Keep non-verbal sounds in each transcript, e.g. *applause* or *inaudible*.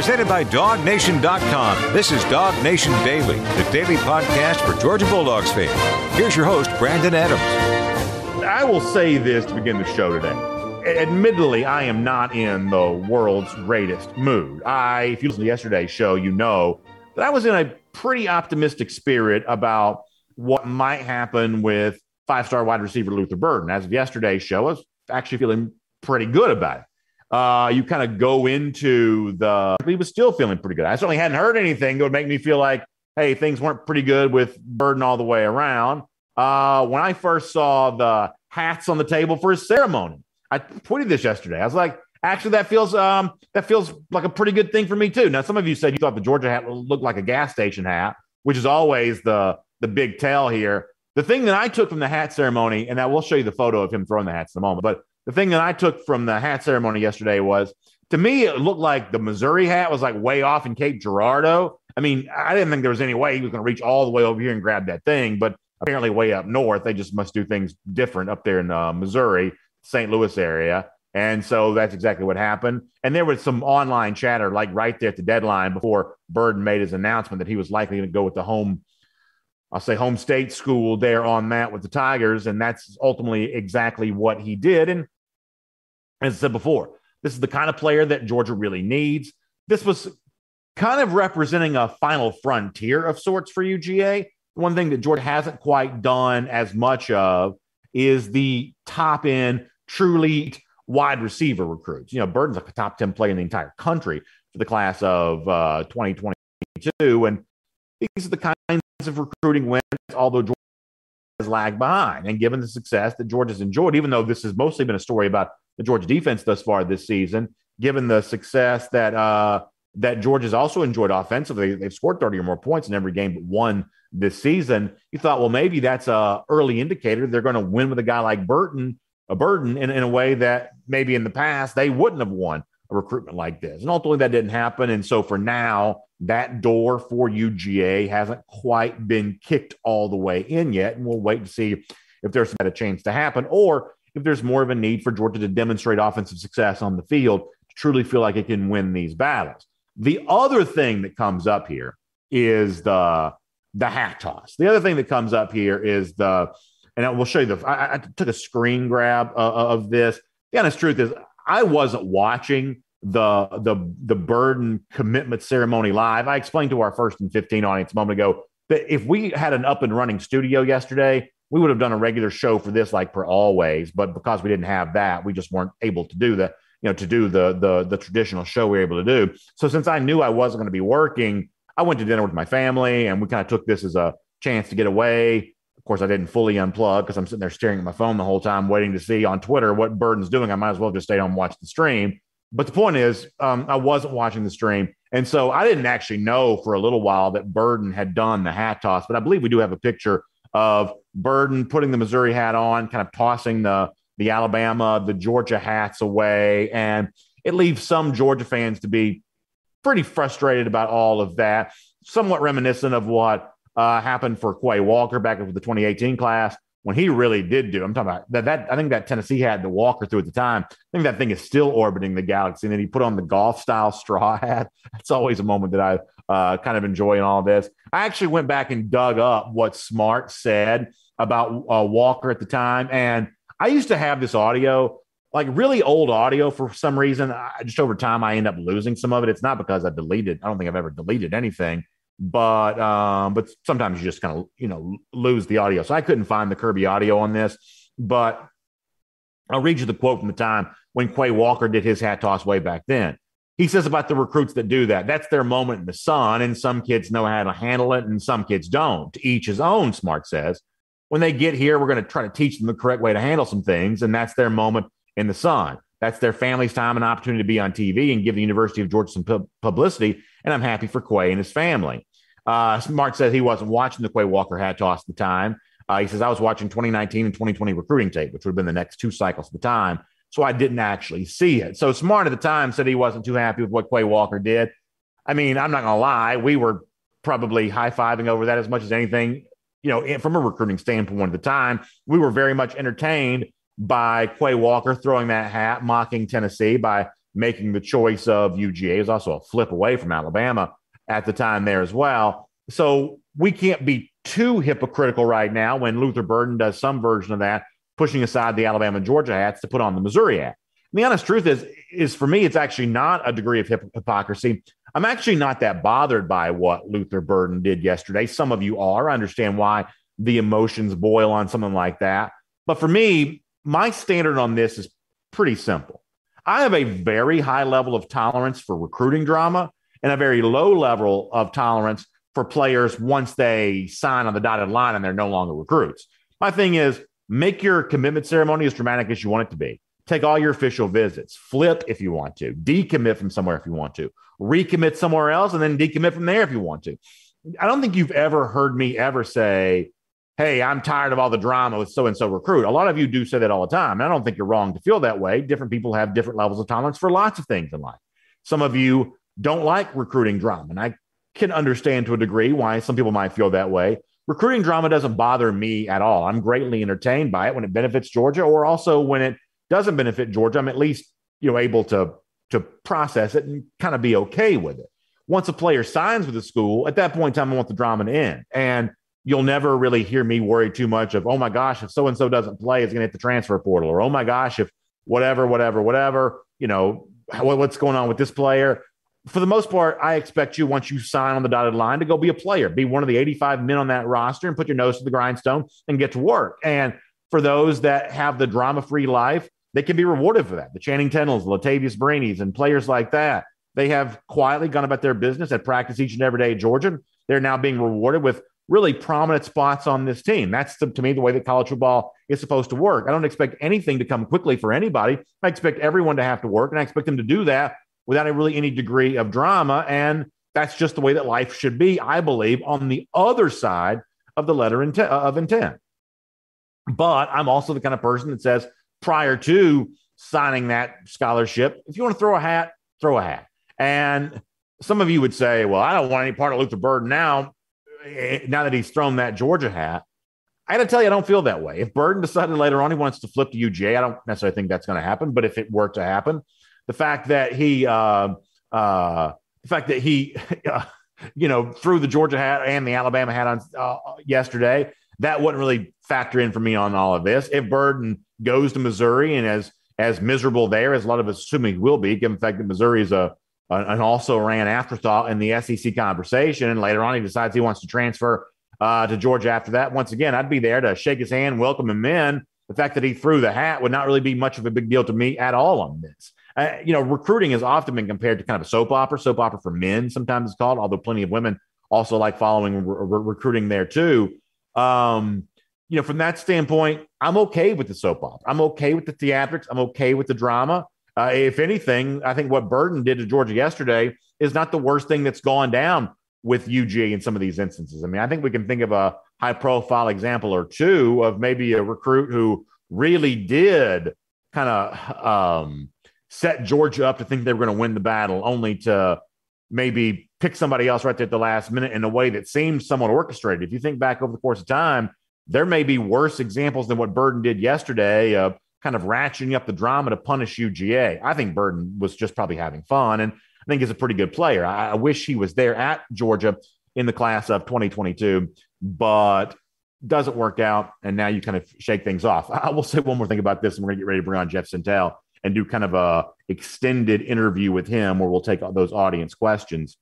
Presented by DawgNation.com. This is Dog Nation Daily, the daily podcast for Georgia Bulldogs fans. Here's your host, Brandon Adams. I will say this to begin the show today. Admittedly, I am not in the world's greatest mood. I, if you listen to yesterday's show, you know that I was in a pretty optimistic spirit about what might happen with five star wide receiver Luther Burden. As of yesterday's show, I was actually feeling pretty good about it. Uh, you kind of go into the, he was still feeling pretty good. I certainly hadn't heard anything that would make me feel like, hey, things weren't pretty good with Burden all the way around. Uh, when I first saw the hats on the table for his ceremony, I tweeted this yesterday. I was like, actually, that feels um, that feels like a pretty good thing for me too. Now, some of you said you thought the Georgia hat looked like a gas station hat, which is always the the big tell here. The thing that I took from the hat ceremony, and I will show you the photo of him throwing the hats in a moment, but the thing that I took from the hat ceremony yesterday was to me, it looked like the Missouri hat was like way off in Cape Girardeau. I mean, I didn't think there was any way he was going to reach all the way over here and grab that thing, but apparently, way up north, they just must do things different up there in uh, Missouri, St. Louis area. And so that's exactly what happened. And there was some online chatter, like right there at the deadline before Burden made his announcement that he was likely going to go with the home I'll say home state school there on that with the Tigers. And that's ultimately exactly what he did. And as I said before, this is the kind of player that Georgia really needs. This was kind of representing a final frontier of sorts for UGA. One thing that Georgia hasn't quite done as much of is the top end, truly wide receiver recruits. You know, Burden's a top 10 player in the entire country for the class of uh, 2022. And these are the kinds of recruiting wins, although Georgia has lagged behind. And given the success that Georgia's enjoyed, even though this has mostly been a story about the Georgia defense thus far this season, given the success that uh, that Georgia's also enjoyed offensively, they've scored 30 or more points in every game but one this season. You thought, well, maybe that's a early indicator they're going to win with a guy like Burton, a Burden, in, in a way that maybe in the past they wouldn't have won a recruitment like this. And ultimately, that didn't happen. And so for now, that door for UGA hasn't quite been kicked all the way in yet. And we'll wait to see if there's a chance to happen or if there's more of a need for Georgia to demonstrate offensive success on the field to truly feel like it can win these battles. The other thing that comes up here is the the hat toss. The other thing that comes up here is the, and I will show you the. I, I took a screen grab uh, of this. The honest truth is, I wasn't watching the the the burden commitment ceremony live. I explained to our first and 15 audience a moment ago that if we had an up and running studio yesterday, we would have done a regular show for this like per always. But because we didn't have that, we just weren't able to do the you know to do the the the traditional show we were able to do. So since I knew I wasn't going to be working, I went to dinner with my family and we kind of took this as a chance to get away. Of course, I didn't fully unplug because I'm sitting there staring at my phone the whole time, waiting to see on Twitter what Burden's doing. I might as well just stay home and watch the stream. But the point is, um, I wasn't watching the stream. And so I didn't actually know for a little while that Burden had done the hat toss. But I believe we do have a picture of Burden putting the Missouri hat on, kind of tossing the, the Alabama, the Georgia hats away. And it leaves some Georgia fans to be pretty frustrated about all of that, somewhat reminiscent of what uh, happened for Quay Walker back with the 2018 class when he really did do. I'm talking about that. That I think that Tennessee had the Walker through at the time. I think that thing is still orbiting the galaxy. And then he put on the golf style straw *laughs* hat. That's always a moment that I uh, kind of enjoy in all this. I actually went back and dug up what Smart said about uh, Walker at the time, and I used to have this audio. Like really old audio for some reason. I, just over time, I end up losing some of it. It's not because I deleted. I don't think I've ever deleted anything but um, but sometimes you just kind of you know lose the audio. So I couldn't find the Kirby audio on this, but I'll read you the quote from the time when Quay Walker did his hat toss way back then. He says about the recruits that do that, that's their moment in the sun, and some kids know how to handle it, and some kids don't. Each his own, Smart says. When they get here, we're going to try to teach them the correct way to handle some things, and that's their moment in the sun. That's their family's time and opportunity to be on TV and give the University of Georgia some pub- publicity. And I'm happy for Quay and his family. Uh, says he wasn't watching the Quay Walker hat toss at the time. Uh, he says, I was watching 2019 and 2020 recruiting tape, which would have been the next two cycles at the time. So I didn't actually see it. So Smart at the time said he wasn't too happy with what Quay Walker did. I mean, I'm not going to lie. We were probably high fiving over that as much as anything, you know, from a recruiting standpoint at the time. We were very much entertained by Quay Walker throwing that hat, mocking Tennessee by making the choice of UGA. It was also a flip away from Alabama at the time there as well. So we can't be too hypocritical right now when Luther Burden does some version of that, pushing aside the Alabama Georgia hats to put on the Missouri hat. And the honest truth is, is for me, it's actually not a degree of hypocrisy. I'm actually not that bothered by what Luther Burden did yesterday. Some of you are. I understand why the emotions boil on something like that. But for me, my standard on this is pretty simple. I have a very high level of tolerance for recruiting drama and a very low level of tolerance for players once they sign on the dotted line and they're no longer recruits. My thing is make your commitment ceremony as dramatic as you want it to be. Take all your official visits, flip if you want to, decommit from somewhere if you want to, recommit somewhere else, and then decommit from there if you want to. I don't think you've ever heard me ever say, Hey, I'm tired of all the drama with so and so recruit. A lot of you do say that all the time. And I don't think you're wrong to feel that way. Different people have different levels of tolerance for lots of things in life. Some of you don't like recruiting drama. And I can understand to a degree why some people might feel that way. Recruiting drama doesn't bother me at all. I'm greatly entertained by it when it benefits Georgia or also when it doesn't benefit Georgia. I'm at least, you know, able to to process it and kind of be okay with it. Once a player signs with the school, at that point in time, I want the drama to end. And you'll never really hear me worry too much of, oh my gosh, if so and so doesn't play, it's going to hit the transfer portal, or oh my gosh, if whatever, whatever, whatever, you know, what's going on with this player for the most part, I expect you once you sign on the dotted line to go be a player, be one of the 85 men on that roster and put your nose to the grindstone and get to work. And for those that have the drama free life, they can be rewarded for that. The Channing Tindalls, Latavious Brinis, and players like that, they have quietly gone about their business at practice each and every day at Georgia. They're now being rewarded with really prominent spots on this team. That's the, to me the way that college football is supposed to work. I don't expect anything to come quickly for anybody. I expect everyone to have to work, and I expect them to do that without really any degree of drama. And that's just the way that life should be, I believe, on the other side of the letter of intent. But I'm also the kind of person that says prior to signing that scholarship, if you want to throw a hat, throw a hat. And some of you would say, well, I don't want any part of Luther Burden now, eh, now that he's thrown that Georgia hat. I got to tell you, I don't feel that way. If Burden decided later on he wants to flip to UGA, I don't necessarily think that's going to happen. But if it were to happen, the fact that he, uh, uh, the fact that he, *laughs* you know, threw the Georgia hat and the Alabama hat on uh, yesterday, that wouldn't really factor in for me on all of this. If Burden goes to Missouri and as as miserable there as a lot of us assume he will be, given the fact that Missouri is a an also ran afterthought in the SEC conversation, and later on he decides he wants to transfer uh, to Georgia after that. Once again, I'd be there to shake his hand, welcome him in. The fact that he threw the hat would not really be much of a big deal to me at all on this uh, you know, recruiting has often been compared to kind of a soap opera, soap opera for men, sometimes it's called, although plenty of women also like following re- re- recruiting there too. Um, you know, from that standpoint, I'm okay with the soap opera. I'm okay with the theatrics. I'm okay with the drama. Uh, if anything, I think what Burden did to Georgia yesterday is not the worst thing that's gone down with UG in some of these instances. I mean, I think we can think of a high profile example or two of maybe a recruit who really did kind of um, set Georgia up to think they were going to win the battle, only to maybe pick somebody else right there at the last minute in a way that seems somewhat orchestrated. If you think back over the course of time, there may be worse examples than what Burden did yesterday of kind of ratcheting up the drama to punish UGA. I think Burden was just probably having fun, and I think he's a pretty good player. I, I wish he was there at Georgia in the class of 2022, but doesn't work out. And now you kind of shake things off. *laughs* I will say one more thing about this, and we're going to get ready to bring on Jeff Sentell and do kind of a extended interview with him where we'll take those audience questions.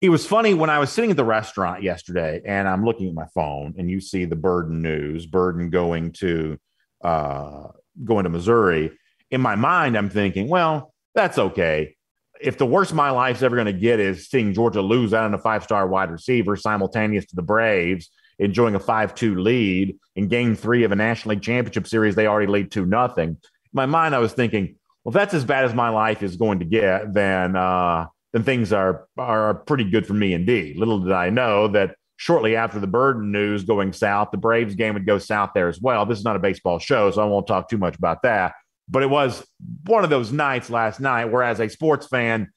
It was funny when I was sitting at the restaurant yesterday and I'm looking at my phone and you see the Burden news, Burden going to uh, going to Missouri. In my mind, I'm thinking, well, that's okay. If the worst my life's ever going to get is seeing Georgia lose out on a five star wide receiver simultaneous to the Braves enjoying a 5-2 lead in game three of a National League Championship Series. They already lead 2 nothing. In my mind, I was thinking, well, if that's as bad as my life is going to get, then uh, then things are are pretty good for me indeed. Little did I know that shortly after the Burden news going south, the Braves game would go south there as well. This is not a baseball show, so I won't talk too much about that. But it was one of those nights last night where, as a sports fan,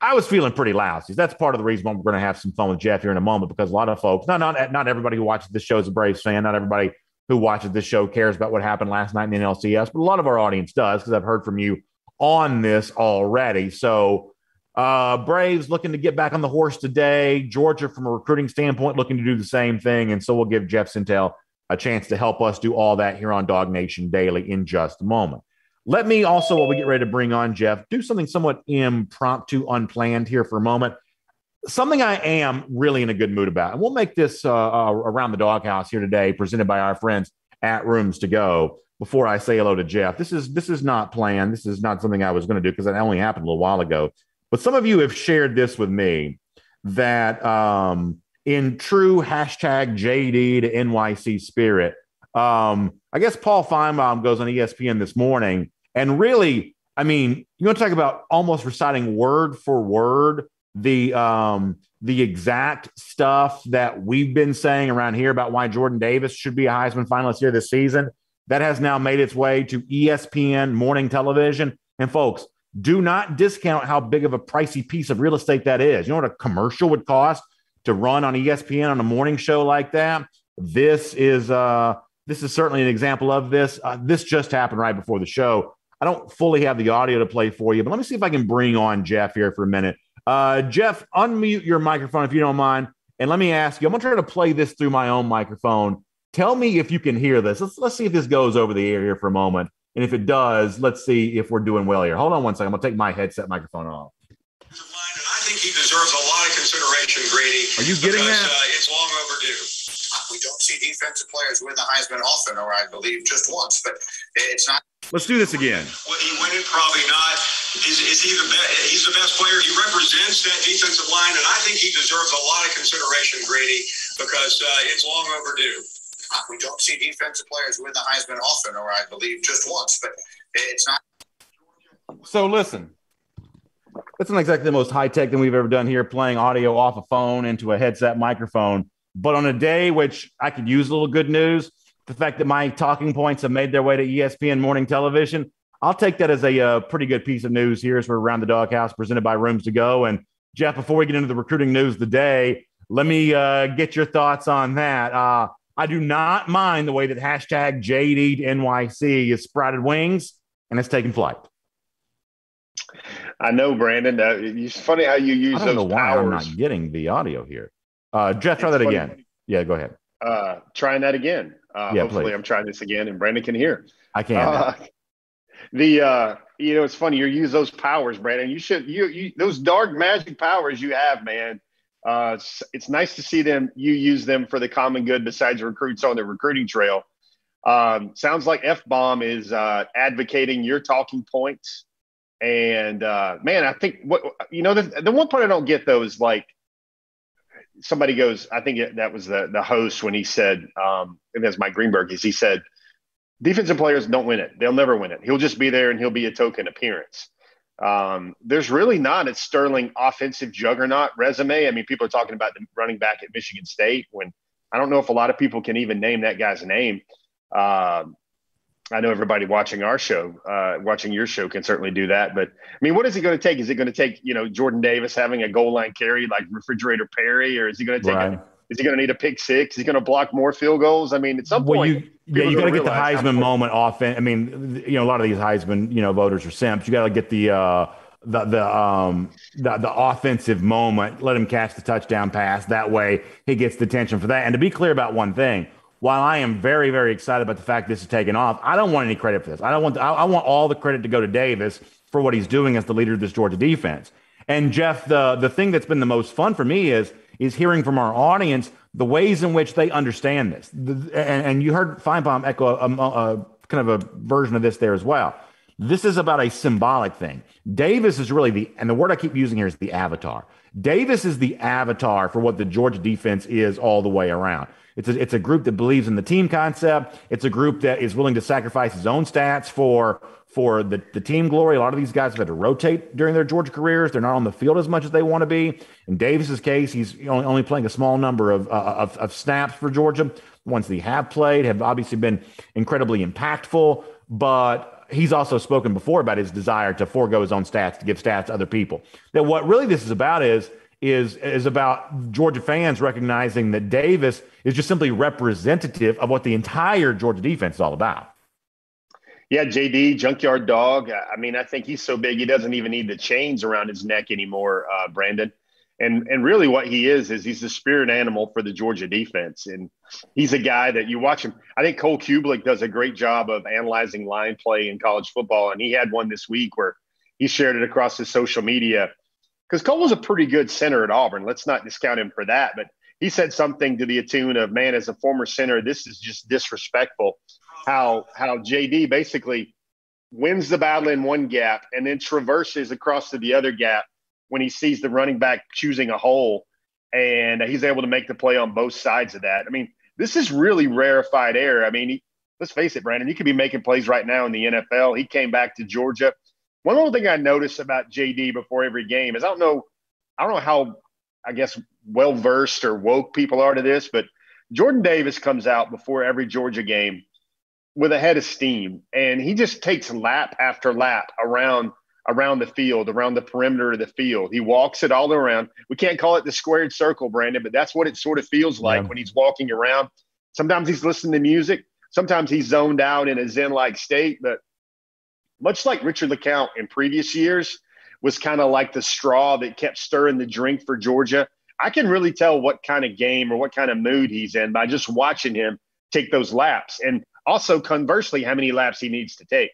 I was feeling pretty lousy. That's part of the reason why we're going to have some fun with Jeff here in a moment because a lot of folks, not not not everybody who watches this show is a Braves fan. Not everybody who watches this show cares about what happened last night in the NLCS, but a lot of our audience does because I've heard from you on this already. So, uh, Braves looking to get back on the horse today. Georgia, from a recruiting standpoint, looking to do the same thing. And so we'll give Jeff Sentell a chance to help us do all that here on DawgNation Daily in just a moment. Let me also, while we get ready to bring on Jeff, do something somewhat impromptu, unplanned here for a moment. Something I am really in a good mood about. And we'll make this uh, uh, around the doghouse here today, presented by our friends at Rooms to Go. Before I say hello to Jeff, this is this is not planned. This is not something I was going to do because it only happened a little while ago. But some of you have shared this with me that um, in true hashtag JD to NYC spirit, um, I guess Paul Finebaum goes on ESPN this morning and really, I mean, you want to talk about almost reciting word for word the um, the exact stuff that we've been saying around here about why Jordan Davis should be a Heisman finalist here this season. That has now made its way to ESPN morning television. And folks, do not discount how big of a pricey piece of real estate that is. You know what a commercial would cost to run on ESPN on a morning show like that? This is uh, this is certainly an example of this. Uh, this just happened right before the show. I don't fully have the audio to play for you, but let me see if I can bring on Jeff here for a minute. Uh, Jeff, unmute your microphone if you don't mind. And let me ask you, I'm going to try to play this through my own microphone. Tell me if you can hear this. Let's, let's see if this goes over the air here for a moment. And if it does, let's see if we're doing well here. Hold on one second. I'm going to take my headset microphone off. I think he deserves a lot of consideration, Grady. Are you getting because, that? Uh, it's long overdue. We don't see defensive players win the Heisman often, or I believe just once, but it's not. Let's do this again. Will he win it? Probably not. Is, is he the best? He's the best player. He represents that defensive line, and I think he deserves a lot of consideration, Grady, because uh, it's long overdue. We don't see defensive players win the Heisman often, or I believe just once, but it's not. So listen, that's not exactly the most high tech thing we've ever done here, playing audio off a phone into a headset microphone. But on a day which I could use a little good news, the fact that my talking points have made their way to ESPN morning television, I'll take that as a uh, pretty good piece of news here as we're around the doghouse presented by Rooms to Go. And Jeff, before we get into the recruiting news of the day, let me uh, get your thoughts on that. Uh, I do not mind the way that hashtag JD to NYC is sprouted wings and it's taken flight. I know, Brandon. Uh, it's funny how you use I don't know those why I'm not getting the audio here. Uh, Jeff, try It's that funny. again. Yeah, go ahead. Uh, trying that again. Uh, Yeah, hopefully, please. I'm trying this again, and Brandon can hear. I can't. Uh, the uh, you know, it's funny. You use those powers, Brandon. You should you, you those dark magic powers you have, man. Uh, it's, it's nice to see them. You use them for the common good. Besides recruits on the recruiting trail. Um, sounds like F bomb is uh, advocating your talking points. And uh, man, I think what you know the, the one part I don't get though is like somebody goes. I think it, that was the the host when he said, um, and that's Mike Greenberg. Is he said defensive players don't win it. They'll never win it. He'll just be there and he'll be a token appearance. Um, there's really not a sterling offensive juggernaut resume. I mean, people are talking about the running back at Michigan State when I don't know if a lot of people can even name that guy's name. Um, I know everybody watching our show, uh, watching your show can certainly do that. But I mean, what is it going to take? Is it going to take, you know, Jordan Davis having a goal line carry like refrigerator Perry, or is he going to take, Right. a, is he going to need a pick six? Is he going to block more field goals? I mean, at some well, point, you, yeah, you got to get the Heisman moment off. I mean, you know, a lot of these Heisman, you know, voters are simps. You got to get the, uh, the the um the, the offensive moment, let him catch the touchdown pass. That way, he gets the attention for that. And to be clear about one thing, while I am very very excited about the fact this is taking off, I don't want any credit for this. I don't want I, I want all the credit to go to Davis for what he's doing as the leader of this Georgia defense. And Jeff, the the thing that's been the most fun for me is is hearing from our audience the ways in which they understand this. The, and, and you heard Finebaum echo a, a, a kind of a version of this there as well. This is about a symbolic thing. Davis is really the, and the word I keep using here is the avatar. Davis is the avatar for what the Georgia defense is all the way around. It's a, it's a group that believes in the team concept. It's a group that is willing to sacrifice his own stats for for the, the team glory. A lot of these guys have had to rotate during their Georgia careers. They're not on the field as much as they want to be. In Davis's case, he's only, only playing a small number of, uh, of, of snaps for Georgia. The ones that he have played have obviously been incredibly impactful, but he's also spoken before about his desire to forego his own stats to give stats to other people. That what really this is about is is is about Georgia fans recognizing that Davis is just simply representative of what the entire Georgia defense is all about. Yeah, JD, junkyard dog. I mean, I think he's so big he doesn't even need the chains around his neck anymore, uh, Brandon. And and really, what he is is he's the spirit animal for the Georgia defense, and he's a guy that you watch him. I think Cole Cubelic does a great job of analyzing line play in college football, and he had one this week where he shared it across his social media because Cole was a pretty good center at Auburn. Let's not discount him for that, but he said something to the tune of, "Man, as a former center, this is just disrespectful." How how JD basically wins the battle in one gap and then traverses across to the other gap when he sees the running back choosing a hole, and he's able to make the play on both sides of that. I mean, this is really rarefied air. I mean, he, let's face it, Brandon, you could be making plays right now in the NFL. He came back to Georgia. One little thing I noticed about JD before every game is I don't know, I don't know how I guess well versed or woke people are to this, but Jordan Davis comes out before every Georgia game with a head of steam, and he just takes lap after lap around around the field, around the perimeter of the field. He walks it all around. We can't call it the squared circle, Brandon, but that's what it sort of feels like yeah. when he's walking around. Sometimes he's listening to music. Sometimes he's zoned out in a zen-like state. But much like Richard LeCounte in previous years, was kind of like the straw that kept stirring the drink for Georgia. I can really tell what kind of game or what kind of mood he's in by just watching him take those laps. And also, conversely, how many laps he needs to take.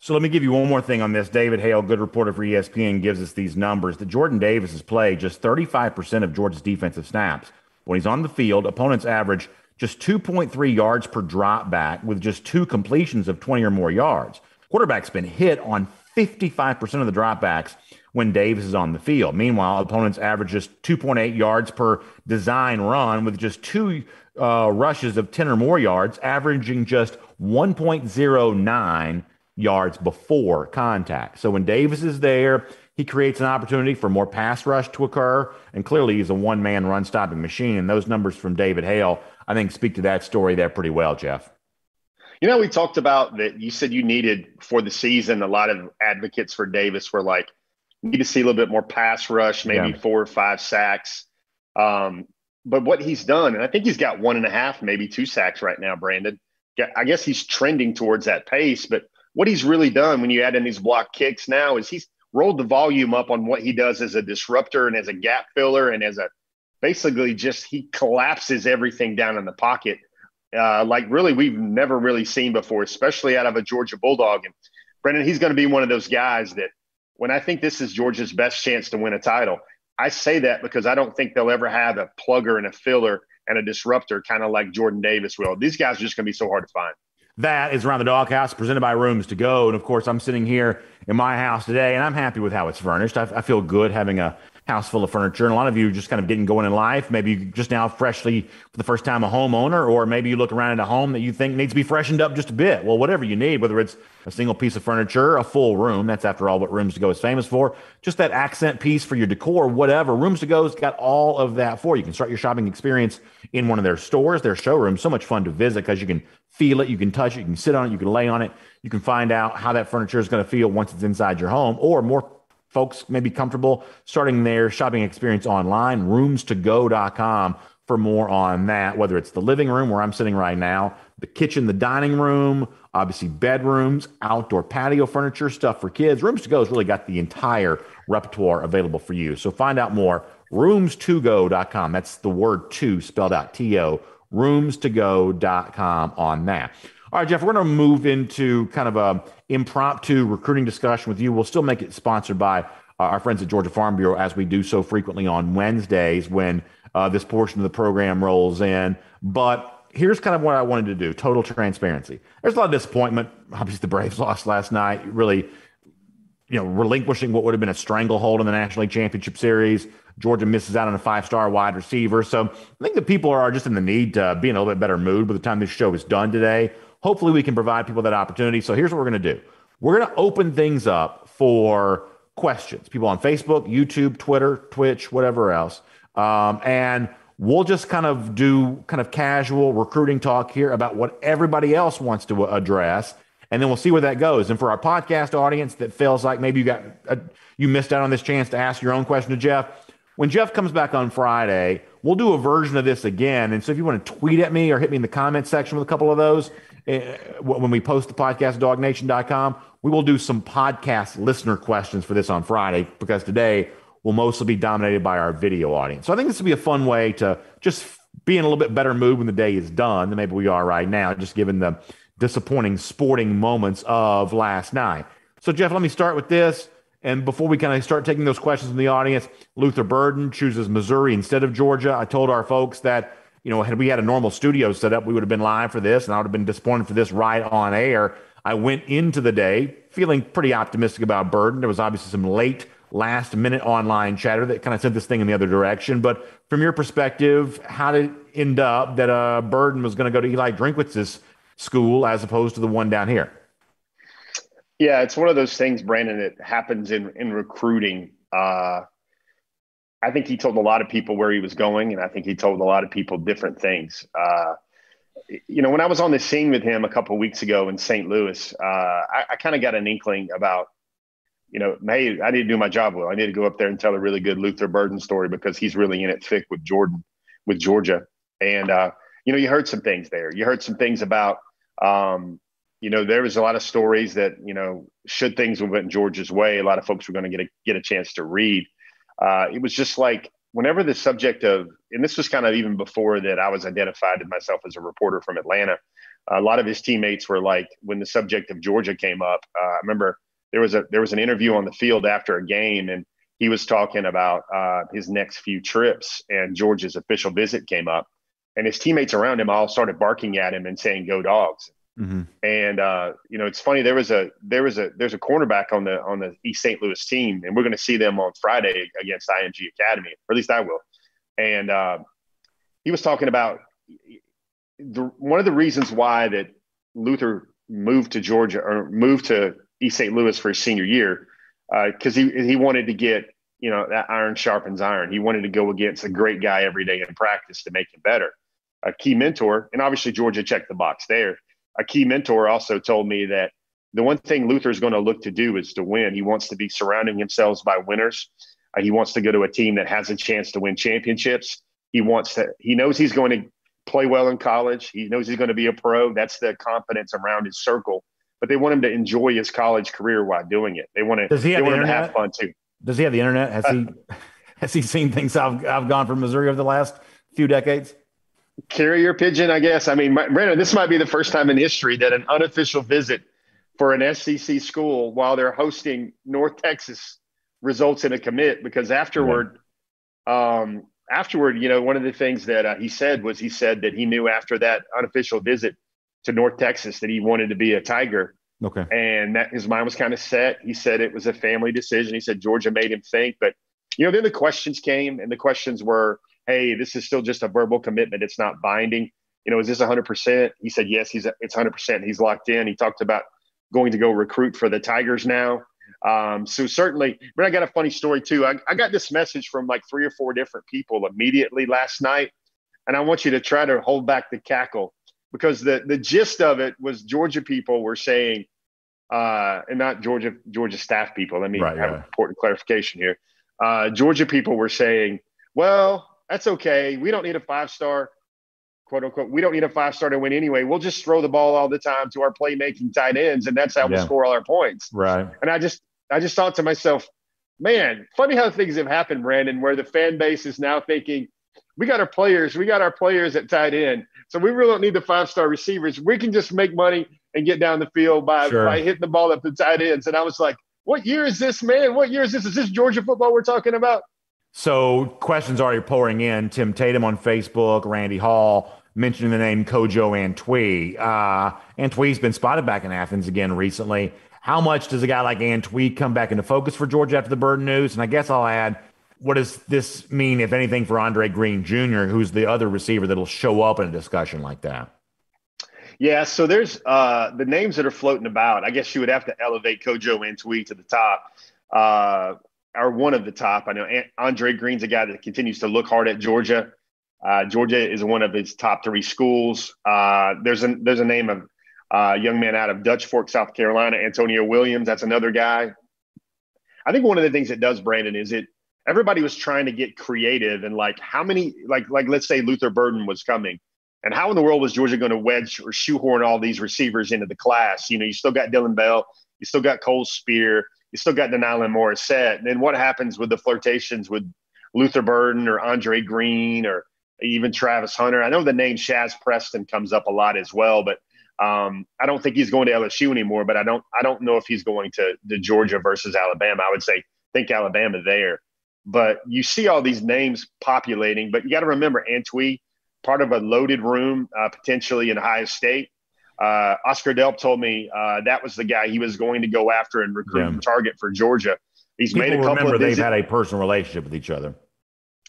So let me give you one more thing on this. David Hale, good reporter for ESPN, gives us these numbers. That Jordan Davis has played just 35% of Georgia's defensive snaps. When he's on the field, opponents average just 2.3 yards per drop back with just two completions of 20 or more yards. Quarterback's been hit on 55% of the dropbacks when Davis is on the field. Meanwhile, opponents average just 2.8 yards per design run with just two uh, rushes of 10 or more yards, averaging just 1.09 yards before contact. So when Davis is there, he creates an opportunity for more pass rush to occur. And clearly, he's a one man run stopping machine. And those numbers from David Hale, I think, speak to that story there pretty well, Jeff. You know, we talked about that. You said you needed for the season, a lot of advocates for Davis were like, need to see a little bit more pass rush, maybe yeah. four or five sacks. Um, but what he's done, and I think he's got one and a half, maybe two sacks right now, Brandon. I guess he's trending towards that pace, but what he's really done when you add in these block kicks now is he's rolled the volume up on what he does as a disruptor and as a gap filler and as a basically just he collapses everything down in the pocket uh, like really we've never really seen before, especially out of a Georgia Bulldog. And Brandon, he's going to be one of those guys that when I think this is Georgia's best chance to win a title, I say that because I don't think they'll ever have a plugger and a filler and a disruptor kind of like Jordan Davis will. These guys are just going to be so hard to find. That is around the doghouse, presented by Rooms to Go, and of course, I'm sitting here in my house today, and I'm happy with how it's furnished. I, I feel good having a house full of furniture. And a lot of you just kind of getting going in life. Maybe just now freshly, for the first time, a homeowner, or maybe you look around at a home that you think needs to be freshened up just a bit. Well, whatever you need, whether it's a single piece of furniture, a full room, that's after all what Rooms to Go is famous for, just that accent piece for your decor, whatever. Rooms to Go's got all of that for you. You can start your shopping experience in one of their stores, their showrooms. So much fun to visit because you can feel it, you can touch it, you can sit on it, you can lay on it, you can find out how that furniture is going to feel once it's inside your home, or more folks may be comfortable starting their shopping experience online, roomstogo.com for more on that, whether it's the living room where I'm sitting right now, the kitchen, the dining room, obviously bedrooms, outdoor patio furniture, stuff for kids. Rooms to Go has really got the entire repertoire available for you. So find out more, roomstogo.com. That's the word two spelled out T O, roomstogo.com on that. All right, Jeff, we're going to move into kind of a impromptu recruiting discussion with you. We'll still make it sponsored by uh, our friends at Georgia Farm Bureau, as we do so frequently on Wednesdays when uh, this portion of the program rolls in. But here's kind of what I wanted to do total transparency. There's a lot of disappointment. Obviously, the Braves *laughs* lost last night, really, you know, relinquishing what would have been a stranglehold in the National League Championship Series. Georgia misses out on a five star wide receiver. So I think the people are just in the need to be in a little bit better mood by the time this show is done today hopefully we can provide people that opportunity. So here's what we're going to do we're going to open things up for questions, people on Facebook, YouTube, Twitter, Twitch, whatever else. Um, and we'll just kind of do kind of casual recruiting talk here about what everybody else wants to address. And then we'll see where that goes. And for our podcast audience that feels like maybe you got a, you missed out on this chance to ask your own question to Jeff, when Jeff comes back on Friday, we'll do a version of this again. And so if you want to tweet at me or hit me in the comment section with a couple of those, uh, Eh, when we post the podcast, dawgnation.com, we will do some podcast listener questions for this on Friday because today will mostly be dominated by our video audience. So I think this will be a fun way to just be in a little bit better mood when the day is done than maybe we are right now, just given the disappointing sporting moments of last night. So, Jeff, let me start with this. And before we kind of start taking those questions from the audience, Luther Burden chooses Missouri instead of Georgia. I told our folks that, you know, had we had a normal studio set up, we would have been live for this, and I would have been disappointed for this right on air. I went into the day feeling pretty optimistic about Burden. There was obviously some late last minute online chatter that kind of sent this thing in the other direction. But from your perspective, how did it end up that uh, Burden was going to go to Eli Drinkwitz's school as opposed to the one down here? Yeah, it's one of those things, Brandon, that happens in, in recruiting. Uh, I think he told a lot of people where he was going, and I think he told a lot of people different things. Uh, you know, when I was on the scene with him a couple weeks ago in St. Louis, uh, I, I kind of got an inkling about you know, hey, I need to do my job well. I need to go up there and tell a really good Luther Burden story because he's really in it thick with Jordan, with Georgia. And, uh, you know, you heard some things there. You heard some things about, um, you know, there was a lot of stories that, you know, should things have went Georgia's way, a lot of folks were going to get a, get a chance to read. Uh, it was just like whenever the subject of, and this was kind of even before that I was identified myself as a reporter from Atlanta. A lot of his teammates were like, when the subject of Georgia came up, uh, I remember there was a there was an interview on the field after a game, and he was talking about uh, his next few trips. And George's official visit came up, and his teammates around him all started barking at him and saying "Go Dogs." Mm-hmm. And uh, you know, it's funny. There was a there was a there's a cornerback on the on the East St. Louis team, and we're going to see them on Friday against IMG Academy, or at least I will. And uh, he was talking about the, one of the reasons why that Luther moved to Georgia or moved to East St. Louis for his senior year because uh, he he wanted to get you know that iron sharpens iron. He wanted to go against a great guy every day in practice to make him better. A key mentor, and obviously Georgia checked the box there. A key mentor also told me that the one thing Luther is going to look to do is to win. He wants to be surrounding himself by winners. Uh, he wants to go to a team that has a chance to win championships. He wants to. He knows he's going to play well in college. He knows he's going to be a pro. That's the confidence around his circle but they want him to enjoy his college career while doing it. They want to. Does he have, the internet? have fun too? Does he have the internet? Has he *laughs* has he seen things I've I've gone from Missouri over the last few decades? Carrier pigeon, I guess. I mean, Brandon, this might be the first time in history that an unofficial visit for an SEC school while they're hosting North Texas results in a commit because afterward, um, afterward, you know, one of the things that uh, he said was he said that he knew after that unofficial visit to North Texas that he wanted to be a Tiger. Okay. And that his mind was kind of set. He said it was a family decision. He said Georgia made him think. But, you know, then the questions came, and the questions were, hey, this is still just a verbal commitment. It's not binding. You know, is this 100%? He said, yes, he's it's 100%. He's locked in. He talked about going to go recruit for the Tigers now. Um, so certainly, but I got a funny story too. I, I got this message from like three or four different people immediately last night. And I want you to try to hold back the cackle because the the gist of it was Georgia people were saying, uh, and not Georgia Georgia staff people. Let me right, have an important clarification here. Uh, Georgia people were saying, well, that's okay. We don't need a five star, quote unquote. We don't need a five star to win anyway. We'll just throw the ball all the time to our playmaking tight ends, and that's how yeah. we'll score all our points. Right. And I just I just thought to myself, man, funny how things have happened, Brandon, where the fan base is now thinking we got our players, we got our players at tight end. So we really don't need the five star receivers. We can just make money and get down the field by, sure. by hitting the ball up the tight ends. And I was like, what year is this, man? What year is this? Is this Georgia football we're talking about? So questions already pouring in. Tim Tatum on Facebook, Randy Hall mentioning the name Kojo Antwi. Uh, Antwi's been spotted back in Athens again recently. How much does a guy like Antwi come back into focus for Georgia after the Burden news? And I guess I'll add, what does this mean, if anything, for Andre Green Jr., who's the other receiver that'll show up in a discussion like that? Yeah, so there's uh, the names that are floating about. I guess you would have to elevate Kojo Antwi to the top, uh, or one of the top. I know Andre Green's a guy that continues to look hard at Georgia. Uh, Georgia is one of his top three schools. Uh, there's a there's a name of a uh, young man out of Dutch Fork, South Carolina, Antonio Williams. That's another guy. I think one of the things it does, Brandon, is it everybody was trying to get creative and like how many like like let's say Luther Burden was coming And how in the world was Georgia going to wedge or shoehorn all these receivers into the class? You know, you still got Dillon Bell, you still got Cole Speer, you still got De'Nylon Morrissette. And then what happens with the flirtations with Luther Burden or Andre Green or even Travis Hunter? I know the name Shazz Preston comes up a lot as well, but um, I don't think he's going to LSU anymore. But I don't I don't know if he's going to, the Georgia versus Alabama. I would say think Alabama there. But you see all these names populating, but you got to remember Antwi, part of a loaded room, uh, potentially in Ohio State. Uh, Oscar Delp told me uh, that was the guy he was going to go after and recruit yeah. and target for Georgia. He's People made a couple remember of they've had a personal relationship with each other.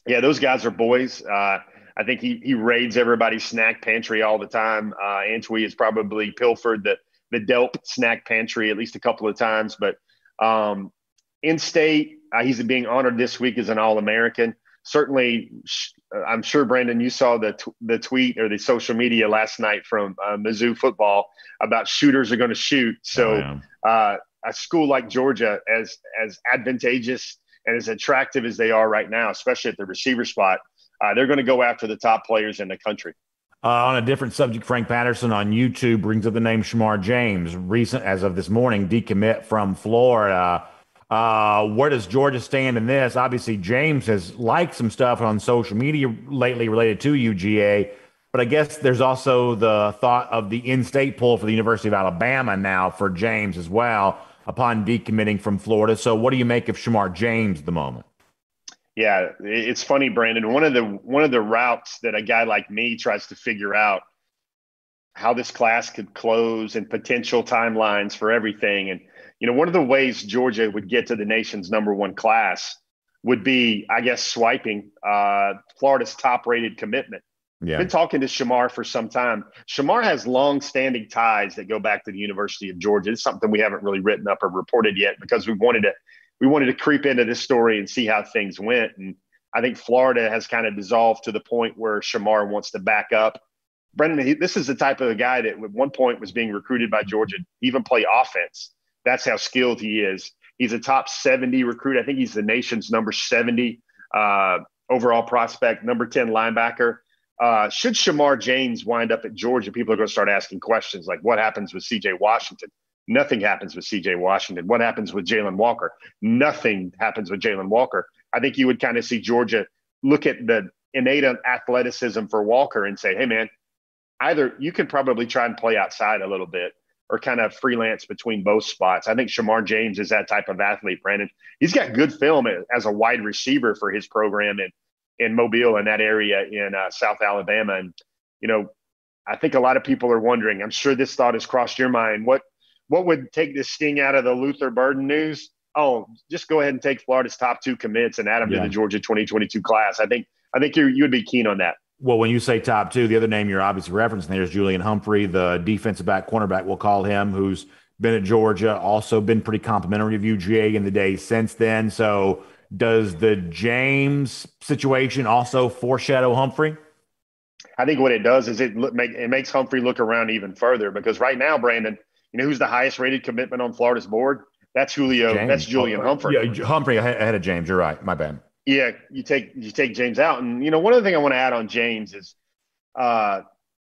Yeah, those guys are boys. Uh, I think he he raids everybody's snack pantry all the time. Uh, Antwi has probably pilfered the the Delp snack pantry at least a couple of times, but um, in state, uh, he's being honored this week as an All American. Certainly, I'm sure Brandon, you saw the t- the tweet or the social media last night from uh, Mizzou football about shooters are going to shoot. So, oh, uh, a school like Georgia, as as advantageous and as attractive as they are right now, especially at the receiver spot, uh, they're going to go after the top players in the country. Uh, on a different subject, Frank Patterson on YouTube brings up the name Shamar James, recent as of this morning, decommit from Florida. Uh, where does Georgia stand in this? Obviously, James has liked some stuff on social media lately related to UGA, but I guess there's also the thought of the in-state pull for the University of Alabama now for James as well upon decommitting from Florida. So, what do you make of Shamar James at the moment? Yeah, it's funny, Brandon. One of the one of the routes that a guy like me tries to figure out how this class could close and potential timelines for everything. And you know, one of the ways Georgia would get to the nation's number one class would be, I guess, swiping uh, Florida's top-rated commitment. Yeah. Been talking to Shamar for some time. Shamar has long-standing ties that go back to the University of Georgia. It's something we haven't really written up or reported yet because we wanted to we wanted to creep into this story and see how things went. And I think Florida has kind of dissolved to the point where Shamar wants to back up. Brandon, he, this is the type of guy that at one point was being recruited by Georgia, even play offense. That's how skilled he is. He's a top 70 recruit. I think he's the nation's number 70 uh, overall prospect, number 10 linebacker. Uh, should Shamar James wind up at Georgia, people are going to start asking questions like, what happens with CJ Washington? Nothing happens with CJ Washington. What happens with Jalen Walker? Nothing happens with Jalen Walker. I think you would kind of see Georgia look at the innate athleticism for Walker and say, hey, man, either you can probably try and play outside a little bit or kind of freelance between both spots. I think Shamar James is that type of athlete, Brandon. He's got good film as a wide receiver for his program in, in Mobile in that area in uh, South Alabama. And, you know, I think a lot of people are wondering, I'm sure this thought has crossed your mind. What what would take the sting out of the Luther Burden news? Oh, just go ahead and take Florida's top two commits and add them yeah. to the Georgia 2022 class. I think I think you you would be keen on that. Well, when you say top two, the other name you're obviously referencing there is Julian Humphrey, the defensive back, cornerback, we'll call him, who's been at Georgia, also been pretty complimentary of UGA in the days since then. So, does the James situation also foreshadow Humphrey? I think what it does is it look, make, it makes Humphrey look around even further because right now, Brandon, you know who's the highest rated commitment on Florida's board? That's Julio. James. That's Julian Humphrey. Yeah, Humphrey ahead of James. You're right. My bad. Yeah, you take you take James out, and you know one other thing I want to add on James is, uh,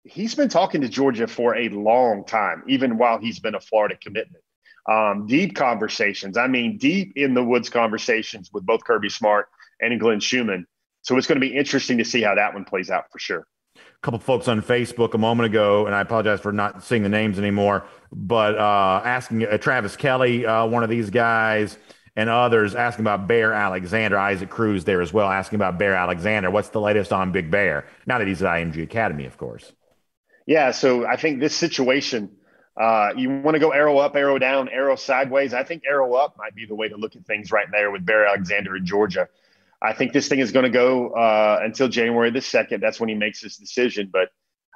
he's been talking to Georgia for a long time, even while he's been a Florida commitment. Um, deep conversations. I mean, deep in the woods conversations with both Kirby Smart and Glenn Schumann. So it's going to be interesting to see how that one plays out for sure A couple folks on Facebook a moment ago, and I apologize for not seeing the names anymore, but uh, asking uh, Travis Kelly, uh, one of these guys, and others asking about Bear Alexander. Isaac Cruz there as well, asking about Bear Alexander. What's the latest on Big Bear? Now that he's at IMG Academy, of course. Yeah, so I think this situation, uh, you want to go arrow up, arrow down, arrow sideways. I think arrow up might be the way to look at things right there with Bear Alexander in Georgia. I think this thing is going to go uh, until January the second. That's when he makes his decision. But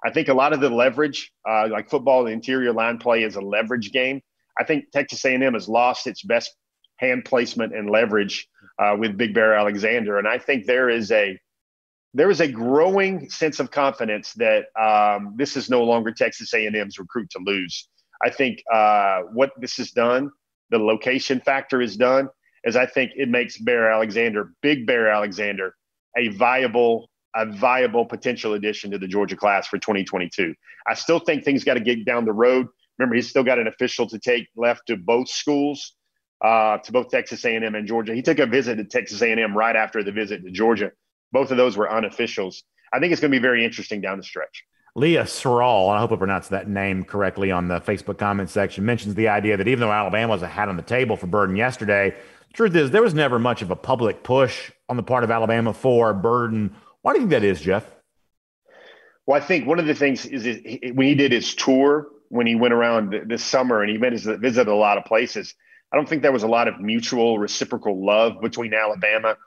I think a lot of the leverage, uh, like football, the interior line play is a leverage game. I think Texas A&M has lost its best hand placement and leverage uh, with Big Bear Alexander, and I think there is a there is a growing sense of confidence that um, this is no longer Texas A&M's recruit to lose. I think uh, what this has done, the location factor is done is I think it makes Bear Alexander, Big Bear Alexander, a viable a viable potential addition to the Georgia class for 2022. I still think things got to get down the road. Remember, he's still got an official to take left to both schools, uh, to both Texas A&M and Georgia. He took a visit to Texas A&M right after the visit to Georgia. Both of those were unofficials. I think it's going to be very interesting down the stretch. Leah Sorrell, I hope I pronounced that name correctly on the Facebook comment section, mentions the idea that even though Alabama was a hat on the table for Burden yesterday, the truth is there was never much of a public push on the part of Alabama for Burden. Why do you think that is, Jeff? Well, I think one of the things is when he did his tour, when he went around this summer and he visited a lot of places, I don't think there was a lot of mutual reciprocal love between Alabama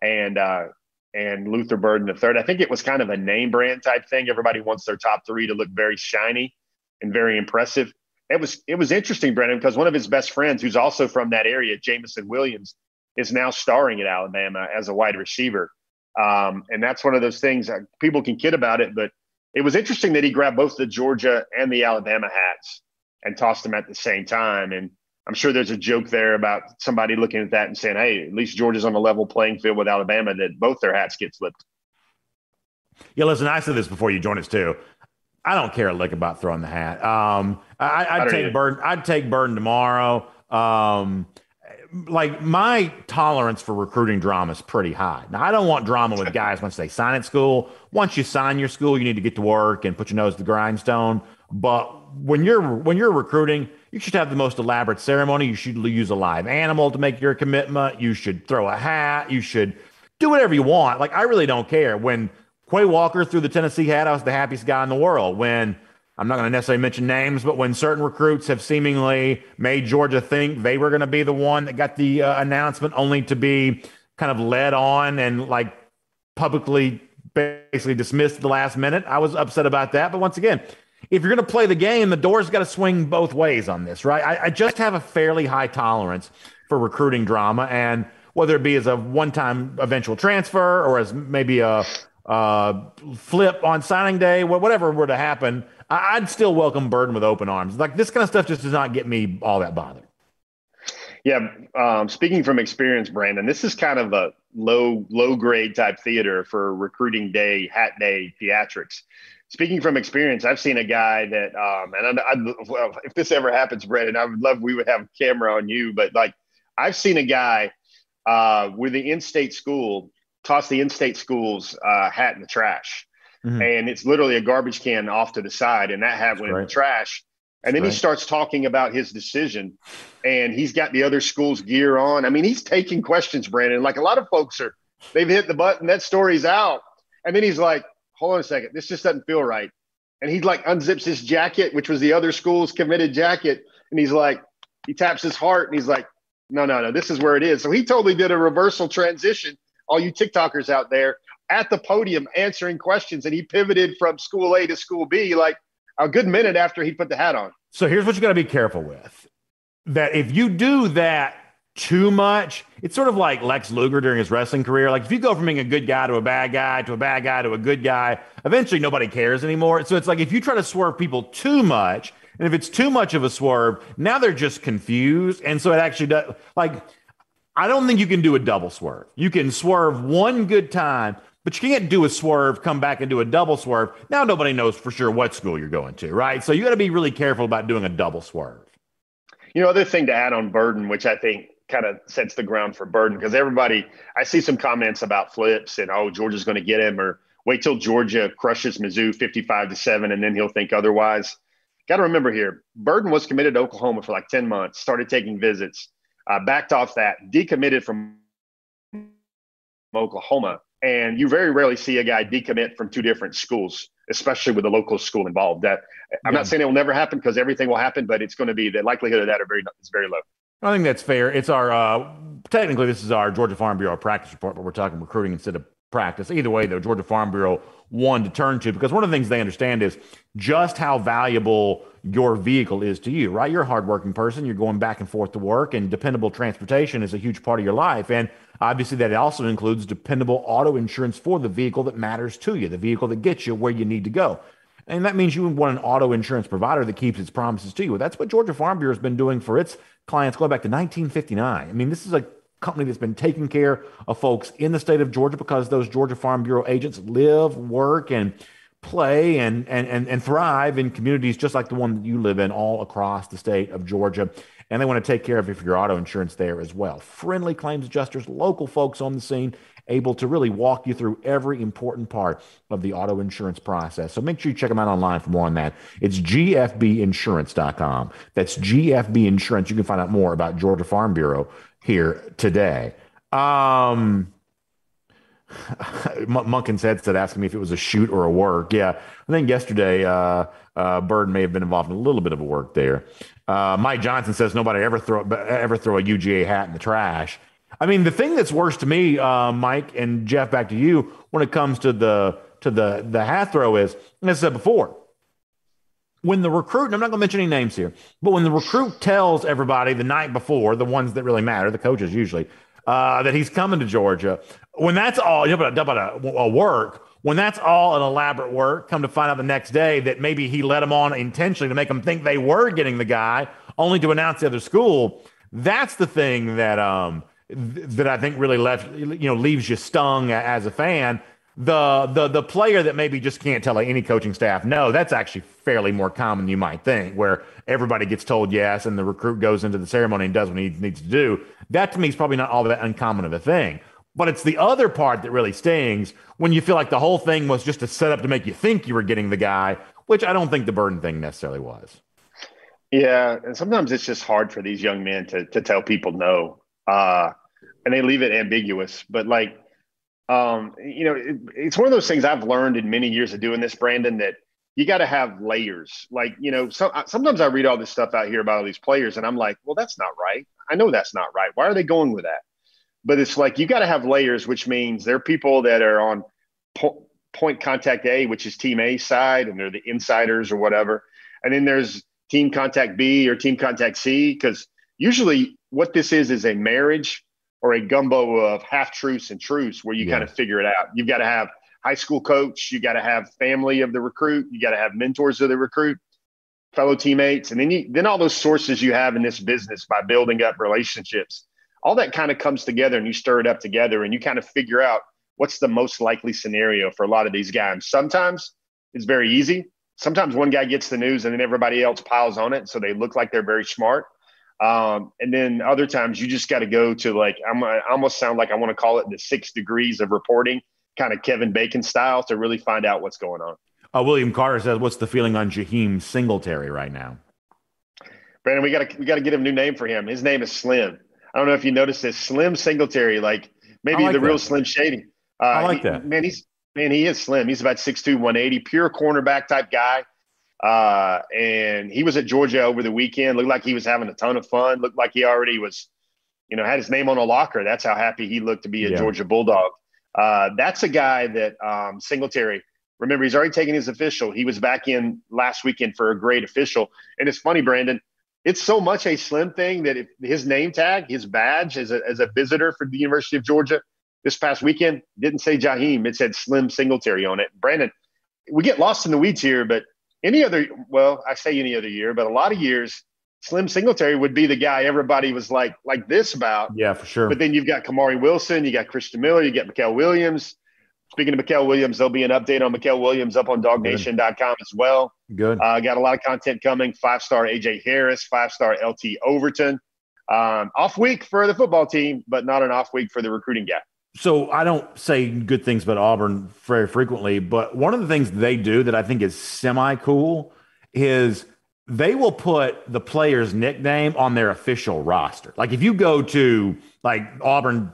and uh, and Luther Burden III. I think it was kind of a name brand type thing. Everybody wants their top three to look very shiny and very impressive. It was it was interesting, Brendan, because one of his best friends, who's also from that area, Jameson Williams, is now starring at Alabama as a wide receiver. Um, and that's one of those things that people can kid about it, but it was interesting that he grabbed both the Georgia and the Alabama hats and tossed them at the same time. And I'm sure there's a joke there about somebody looking at that and saying, "Hey, at least Georgia's on a level playing field with Alabama that both their hats get flipped." Yeah, listen, I said this before you joined us too. I don't care a lick about throwing the hat. Um, I, would take Burden. I'd take Burden tomorrow. Um, like my tolerance for recruiting drama is pretty high. Now I don't want drama with *laughs* guys once they sign at school. Once you sign your school, you need to get to work and put your nose to the grindstone. But when you're when you're recruiting, you should have the most elaborate ceremony. You should use a live animal to make your commitment. You should throw a hat. You should do whatever you want. Like I really don't care. When Quay Walker threw the Tennessee hat, I was the happiest guy in the world. When I'm not going to necessarily mention names, but when certain recruits have seemingly made Georgia think they were going to be the one that got the uh, announcement, only to be kind of led on and like publicly basically dismissed at the last minute, I was upset about that. But once again, if you're going to play the game, the door's got to swing both ways on this, right? I, I, just have a fairly high tolerance for recruiting drama, and whether it be as a one-time eventual transfer or as maybe a, a flip on signing day, whatever were to happen, I'd still welcome Burden with open arms. Like this kind of stuff just does not get me all that bothered. Yeah, um, speaking from experience, Brandon, this is kind of a low low grade type theater for recruiting day, hat day theatrics speaking from experience, I've seen a guy that, um, and I, I, well, if this ever happens, Brandon, I would love we would have a camera on you. But like, I've seen a guy uh, with the in-state school toss the in-state school's uh, hat in the trash, mm-hmm. and it's literally a garbage can off to the side, and that hat went in the trash. And then he starts talking about his decision, and he's got the other school's gear on. I mean, he's taking questions, Brandon. Like a lot of folks are, they've hit the button, that story's out. And then he's like, hold on a second, this just doesn't feel right. And he like unzips his jacket, which was the other school's committed jacket, and he's like, he taps his heart and he's like, no, no, no, this is where it is. So he totally did a reversal transition. All you TikTokers out there at the podium answering questions, and he pivoted from school A to school B like a good minute after he put the hat on. So here's what you got to be careful with: that if you do that too much. It's sort of like Lex Luger during his wrestling career. Like if you go from being a good guy to a bad guy to a bad guy to a good guy, eventually nobody cares anymore. So it's like if you try to swerve people too much, and if it's too much of a swerve, now they're just confused. And so it actually does like I don't think you can do a double swerve. You can swerve one good time, but you can't do a swerve, come back and do a double swerve. Now nobody knows for sure what school you're going to, right? So you got to be really careful about doing a double swerve. You know, other thing to add on Burden, which I think kind of sets the ground for Burden because everybody, I see some comments about flips and oh, Georgia's going to get him, or wait till Georgia crushes Mizzou 55 to seven, and then he'll think otherwise. Got to remember here, Burden was committed to Oklahoma for like 10 months, started taking visits, uh, backed off that, decommitted from Oklahoma. And you very rarely see a guy decommit from two different schools, especially with a local school involved. That I'm yeah. not saying it will never happen because everything will happen, but it's going to be the likelihood of that are very is very low. I think that's fair. It's our uh, technically this is our Georgia Farm Bureau practice report, but we're talking recruiting instead of practice. Either way, though, Georgia Farm Bureau one to turn to because one of the things they understand is just how valuable your vehicle is to you. Right, you're a hardworking person. You're going back and forth to work, and dependable transportation is a huge part of your life. And obviously, that also includes dependable auto insurance for the vehicle that matters to you, the vehicle that gets you where you need to go. And that means you want an auto insurance provider that keeps its promises to you. That's what Georgia Farm Bureau has been doing for its clients going back to 1959. I mean, this is a company that's been taking care of folks in the state of Georgia because those Georgia Farm Bureau agents live, work, and play and, and, and, and thrive in communities just like the one that you live in all across the state of Georgia. And they want to take care of you for your auto insurance there as well. Friendly claims adjusters, local folks on the scene, able to really walk you through every important part of the auto insurance process. So make sure you check them out online for more on that. It's gfbinsurance.com. That's GFB Insurance. You can find out more about Georgia Farm Bureau here today. Um, *laughs* Munkin said said asking me if it was a shoot or a work. Yeah, I think yesterday uh, uh, Bird may have been involved in a little bit of a work there. Uh, Mike Johnson says nobody ever throw ever throw a UGA hat in the trash. I mean, the thing that's worse to me, uh, Mike and Jeff, back to you when it comes to the to the the hat throw is, as I said before, when the recruit, I'm not going to mention any names here, but when the recruit tells everybody the night before, the ones that really matter, the coaches usually, uh, that he's coming to Georgia, when that's all, you know, about a, a work, when that's all an elaborate work, come to find out the next day that maybe he let them on intentionally to make them think they were getting the guy, only to announce the other school. That's the thing that um th- that I think really left you know leaves you stung as a fan. The the the player that maybe just can't tell any coaching staff no, that's actually fairly more common than you might think, where everybody gets told yes and the recruit goes into the ceremony and does what he needs to do. That to me is probably not all that uncommon of a thing. But it's the other part that really stings when you feel like the whole thing was just a setup to make you think you were getting the guy, which I don't think the burden thing necessarily was. Yeah, and sometimes it's just hard for these young men to to tell people no, uh, and they leave it ambiguous. But like, um, you know, it, it's one of those things I've learned in many years of doing this, Brandon. That you got to have layers. Like, you know, so, sometimes I read all this stuff out here about all these players, and I'm like, well, that's not right. I know that's not right. Why are they going with that? but it's like you got to have layers, which means there are people that are on po- point contact A, which is team A side, and they're the insiders or whatever. And then there's team contact B or team contact C, because usually what this is is a marriage or a gumbo of half truths and truths where you yeah. kind of figure it out. You've got to have high school coach, you got to have family of the recruit, you got to have mentors of the recruit, fellow teammates, and then you then all those sources you have in this business by building up relationships all that kind of comes together and you stir it up together and you kind of figure out what's the most likely scenario for a lot of these guys. Sometimes it's very easy. Sometimes one guy gets the news and then everybody else piles on it. So they look like they're very smart. Um, and then other times you just got to go to like, I'm I almost sound like I want to call it the six degrees of reporting, kind of Kevin Bacon style to really find out what's going on. Uh, William Carter says, what's the feeling on Jaheim Singletary right now? Brandon, we got to, we got to get a new name for him. His name is Slim. I don't know if you noticed this Slim Singletary, like maybe like the that. real Slim Shady. Uh, I like he, that. Man, he's man, he is slim. He's about 6'2", 180, pure cornerback type guy. Uh, and he was at Georgia over the weekend. Looked like he was having a ton of fun. Looked like he already was, you know, had his name on a locker. That's how happy he looked to be a yeah. Georgia Bulldog. Uh, that's a guy that um, Singletary. Remember, he's already taken his official. He was back in last weekend for a great official. And it's funny, Brandon it's so much a slim thing that if his name tag, his badge as a, as a visitor for the University of Georgia this past weekend didn't say Jaheim, it said Slim Singletary on it. Brandon, we get lost in the weeds here, but any other, well, I say any other year, but a lot of years, Slim Singletary would be the guy everybody was like like this about. Yeah, for sure. But then you've got Kamari Wilson, you got Christian Miller, you got Mykel Williams. Speaking of Mykel Williams, there'll be an update on Mykel Williams up on dawgnation.com as well. Good. Uh, got a lot of content coming. Five star AJ Harris, five star LT Overton. Um, off week for the football team, but not an off week for the recruiting guy. So I don't say good things about Auburn very frequently, but one of the things they do that I think is semi cool is they will put the player's nickname on their official roster. Like if you go to like Auburn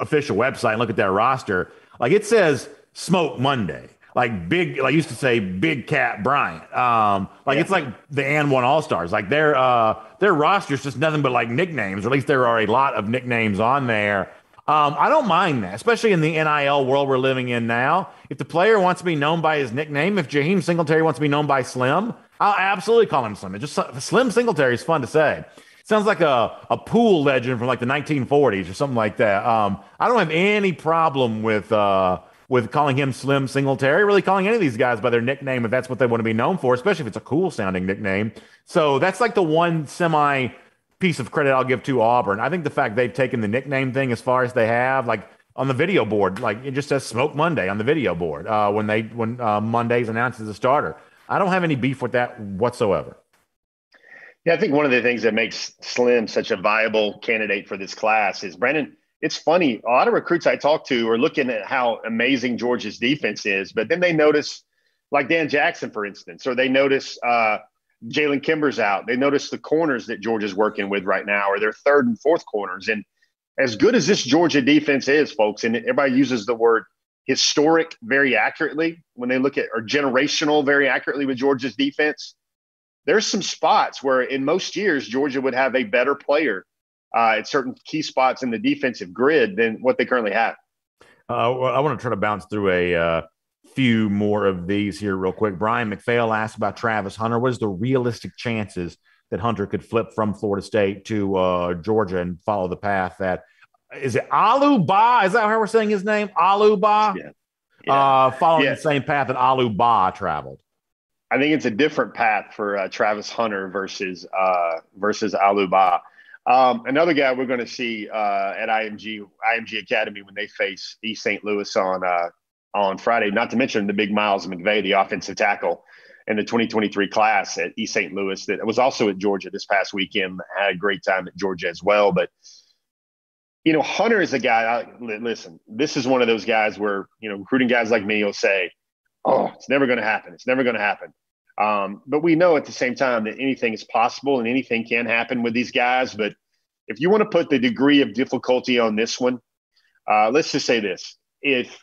official website and look at their roster, like it says Smoke Monday. Like big, like I used to say, Big Cat Bryant. Um, like yeah. it's like the and one All Stars. Like their uh, their roster's just nothing but like nicknames. Or at least there are a lot of nicknames on there. Um, I don't mind that, especially in the NIL world we're living in now. If the player wants to be known by his nickname, if Jaheim Singletary wants to be known by Slim, I'll absolutely call him Slim. It just Slim Singletary is fun to say. Sounds like a, a pool legend from like the 1940s or something like that. Um, I don't have any problem with uh, with calling him Slim Singletary, really calling any of these guys by their nickname if that's what they want to be known for, especially if it's a cool sounding nickname. So that's like the one semi piece of credit I'll give to Auburn. I think the fact they've taken the nickname thing as far as they have, like on the video board, like it just says Smoke Monday on the video board uh, when they when uh, Monday's announced as a starter. I don't have any beef with that whatsoever. Yeah, I think one of the things that makes Slim such a viable candidate for this class is Brandon. It's funny. A lot of recruits I talk to are looking at how amazing Georgia's defense is, but then they notice, like Dan Jackson, for instance, or they notice uh, Jalen Kimber's out. They notice the corners that Georgia's working with right now, are their third and fourth corners. And as good as this Georgia defense is, folks, and everybody uses the word historic very accurately when they look at or generational very accurately with Georgia's defense. There's some spots where in most years Georgia would have a better player uh, at certain key spots in the defensive grid than what they currently have. Uh, I want to try to bounce through a uh, few more of these here real quick. Brian McPhail asked about Travis Hunter. What is the realistic chances that Hunter could flip from Florida State to uh, Georgia and follow the path that is it Alou Ba? Is that how we're saying his name? Alou Ba? Yeah. yeah. Uh, following yeah. the same path that Alou Ba traveled. I think it's a different path for uh, Travis Hunter versus uh, versus Alou Ba. Um, another guy we're going to see uh, at IMG IMG Academy when they face East St. Louis on uh, on Friday. Not to mention the big Miles McVay, the offensive tackle in the 2023 class at East St. Louis that was also at Georgia this past weekend. Had a great time at Georgia as well. But you know, Hunter is a guy. I, listen, this is one of those guys where you know recruiting guys like me will say, "Oh, it's never going to happen. It's never going to happen." Um, but we know at the same time that anything is possible and anything can happen with these guys. But if you want to put the degree of difficulty on this one, uh, let's just say this: if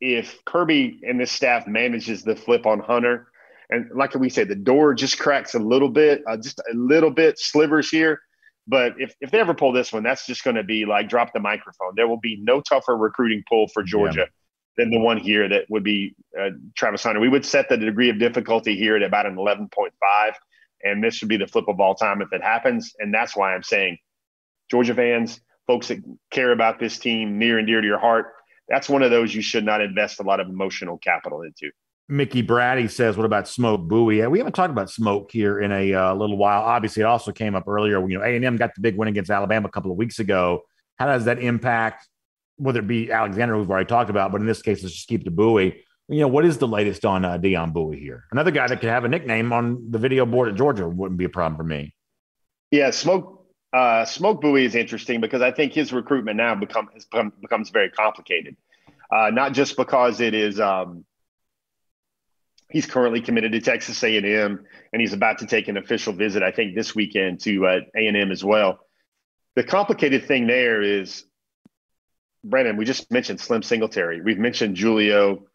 if Kirby and this staff manages the flip on Hunter, and like we said, the door just cracks a little bit, uh, just a little bit, slivers here. But if, if they ever pull this one, that's just going to be like drop the microphone. There will be no tougher recruiting pull for Georgia. Yeah than the one here that would be uh, Travis Hunter. We would set the degree of difficulty here at about an 11.5, and this would be the flip of all time if it happens. And that's why I'm saying, Georgia fans, folks that care about this team near and dear to your heart, that's one of those you should not invest a lot of emotional capital into. Mickey Brady says, "What about Smoke Bouie? We haven't talked about Smoke here in a uh, little while. Obviously, it also came up earlier. You know, A and M got the big win against Alabama a couple of weeks ago. How does that impact whether it be Alexander, we've already talked about, but in this case, let's just keep the Bouie. You know, what is the latest on uh, Deyon Bouie here? Another guy that could have a nickname on the video board at Georgia wouldn't be a problem for me. Yeah, Smoke uh, Smoke Bouie is interesting because I think his recruitment now become, become becomes very complicated. Uh, not just because it is um, he's currently committed to Texas A&M and he's about to take an official visit, I think, this weekend to uh, A&M as well. The complicated thing there is Brandon, we just mentioned Slim Singletary. We've mentioned Julio,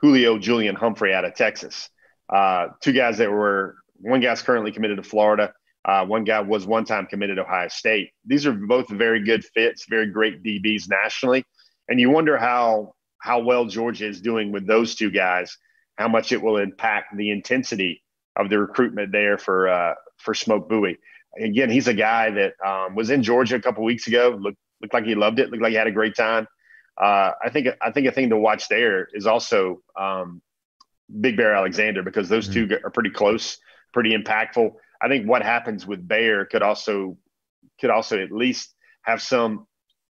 Julio Julian Humphrey out of Texas. Uh, two guys that were one guy's currently committed to Florida. Uh, one guy was one time committed to Ohio State. These are both very good fits, very great DBs nationally, and you wonder how how well Georgia is doing with those two guys. How much it will impact the intensity of the recruitment there for uh, for Smoke Bouie. Again, he's a guy that um, was in Georgia a couple weeks ago. Looked looked like he loved it. Looked like he had a great time. Uh, I think I think a thing to watch there is also um, Big Bear Alexander because those mm-hmm. two are pretty close, pretty impactful. I think what happens with Bear could also could also at least have some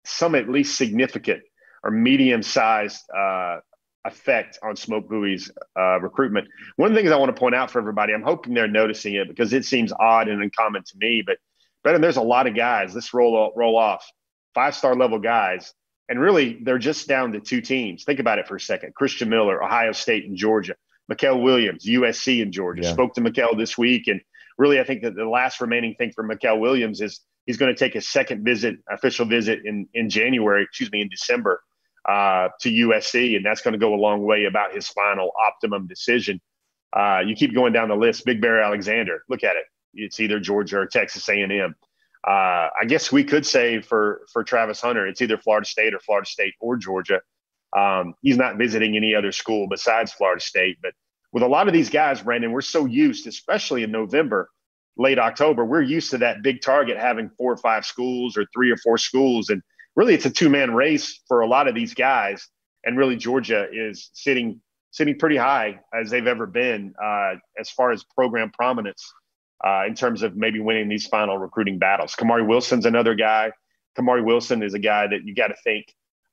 some at least significant or medium sized uh, effect on Smoke Bouie's uh, recruitment. One of the things I want to point out for everybody, I'm hoping they're noticing it because it seems odd and uncommon to me, but but there's a lot of guys. Let's roll roll off five star level guys. And really, they're just down to two teams. Think about it for a second Christian Miller, Ohio State, and Georgia. Mykel Williams, USC, and Georgia. Yeah. Spoke to Mykel this week. And really, I think that the last remaining thing for Mykel Williams is he's going to take a second visit, official visit in, in January, excuse me, in December uh, to USC. And that's going to go a long way about his final optimum decision. Uh, you keep going down the list. Big Bear Alexander, look at it. It's either Georgia or Texas A&M. Uh, I guess we could say for for Travis Hunter, it's either Florida State or Florida State or Georgia. Um, he's not visiting any other school besides Florida State. But with a lot of these guys, Brandon, we're so used, especially in November, late October, we're used to that big target having four or five schools or three or four schools, and really it's a two man race for a lot of these guys. And really, Georgia is sitting sitting pretty high as they've ever been uh, as far as program prominence uh, in terms of maybe winning these final recruiting battles. Kamari Wilson's another guy. Kamari Wilson is a guy that you got to think,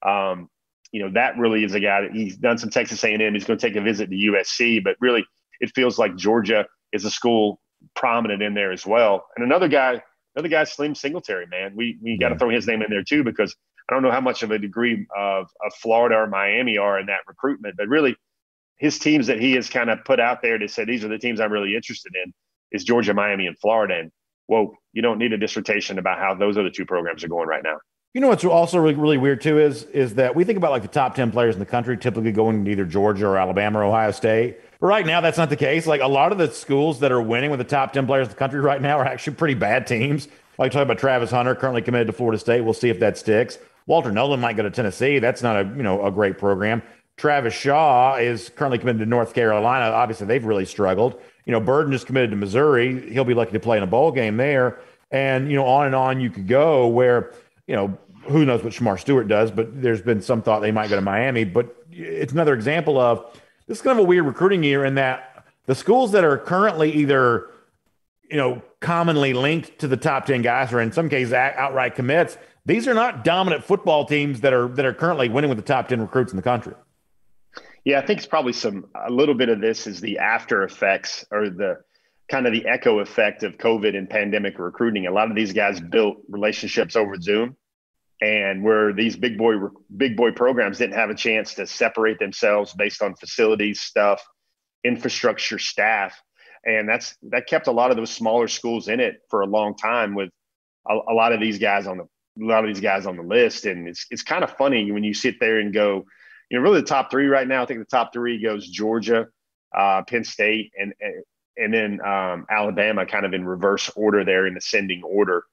um, you know, that really is a guy that he's done some Texas A&M. He's going to take a visit to USC, but really it feels like Georgia is a school prominent in there as well. And another guy, another guy, Slim Singletary, man. We we got to throw his name in there too because I don't know how much of a degree of, of Florida or Miami are in that recruitment, but really his teams that he has kind of put out there to say these are the teams I'm really interested in is Georgia, Miami, and Florida. And whoa, you don't need a dissertation about how those other two programs are going right now. You know what's also really, really weird too is is that we think about like the top ten players in the country typically going to either Georgia or Alabama or Ohio State. But right now, that's not the case. Like a lot of the schools that are winning with the top ten players in the country *laughs* right now are actually pretty bad teams. Like talking about Travis Hunter, currently committed to Florida State. We'll see if that sticks. Walter Nolan might go to Tennessee. That's not a you know a great program. Travis Shaw is currently committed to North Carolina. Obviously, they've really struggled. You know, Burden is committed to Missouri. He'll be lucky to play in a bowl game there. And, you know, on and on you could go where, you know, who knows what Shemar Stewart does, but there's been some thought they might go to Miami. But it's another example of this is kind of a weird recruiting year in that the schools that are currently either, you know, commonly linked to the top 10 guys or in some cases outright commits, these are not dominant football teams that are that are currently winning with the top 10 recruits in the country. Yeah, I think it's probably some a little bit of this is the after effects or the kind of the echo effect of COVID and pandemic recruiting. A lot of these guys built relationships over Zoom, and where these big boy big boy programs didn't have a chance to separate themselves based on facilities stuff, infrastructure, staff, and that's that kept a lot of those smaller schools in it for a long time with a, a lot of these guys on the a lot of these guys on the list. And it's it's kind of funny when you sit there and go you know, really the top three right now. I think the top three goes Georgia, uh, Penn State, and and then um, Alabama, kind of in reverse order there in ascending order.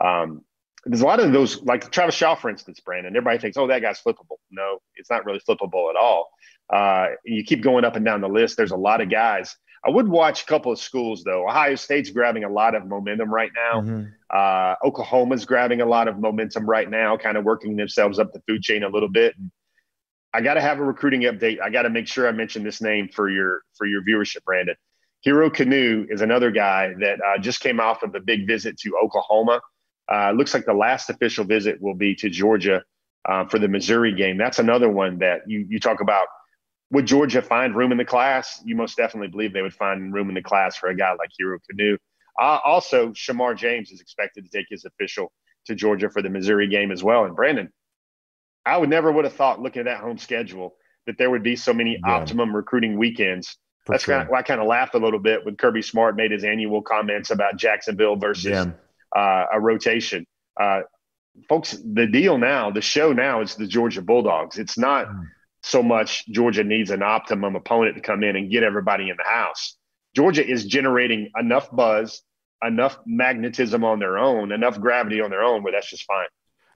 Um, there's a lot of those, like Travis Shaw, for instance, Brandon. Everybody thinks, oh, that guy's flippable. No, it's not really flippable at all. Uh, you keep going up and down the list. There's a lot of guys. I would watch a couple of schools though. Ohio State's grabbing a lot of momentum right now. Mm-hmm. Uh, Oklahoma's grabbing a lot of momentum right now, kind of working themselves up the food chain a little bit. I got to have a recruiting update. I got to make sure I mention this name for your for your viewership, Brandon. Hero Kanu is another guy that uh, just came off of a big visit to Oklahoma. Uh, looks like the last official visit will be to Georgia uh, for the Missouri game. That's another one that you you talk about. Would Georgia find room in the class? You most definitely believe they would find room in the class for a guy like Hero Kanu. Uh, also, Shemar James is expected to take his official to Georgia for the Missouri game as well. And Brandon, I would never would have thought looking at that home schedule that there would be so many yeah. optimum recruiting weekends. For That's sure. kind of why I kind of laughed a little bit when Kirby Smart made his annual comments about Jacksonville versus yeah. uh, a rotation. Uh, folks, the deal now, the show now is the Georgia Bulldogs. It's not mm. so much Georgia needs an optimum opponent to come in and get everybody in the house. Georgia is generating enough buzz, enough magnetism on their own, enough gravity on their own where that's just fine.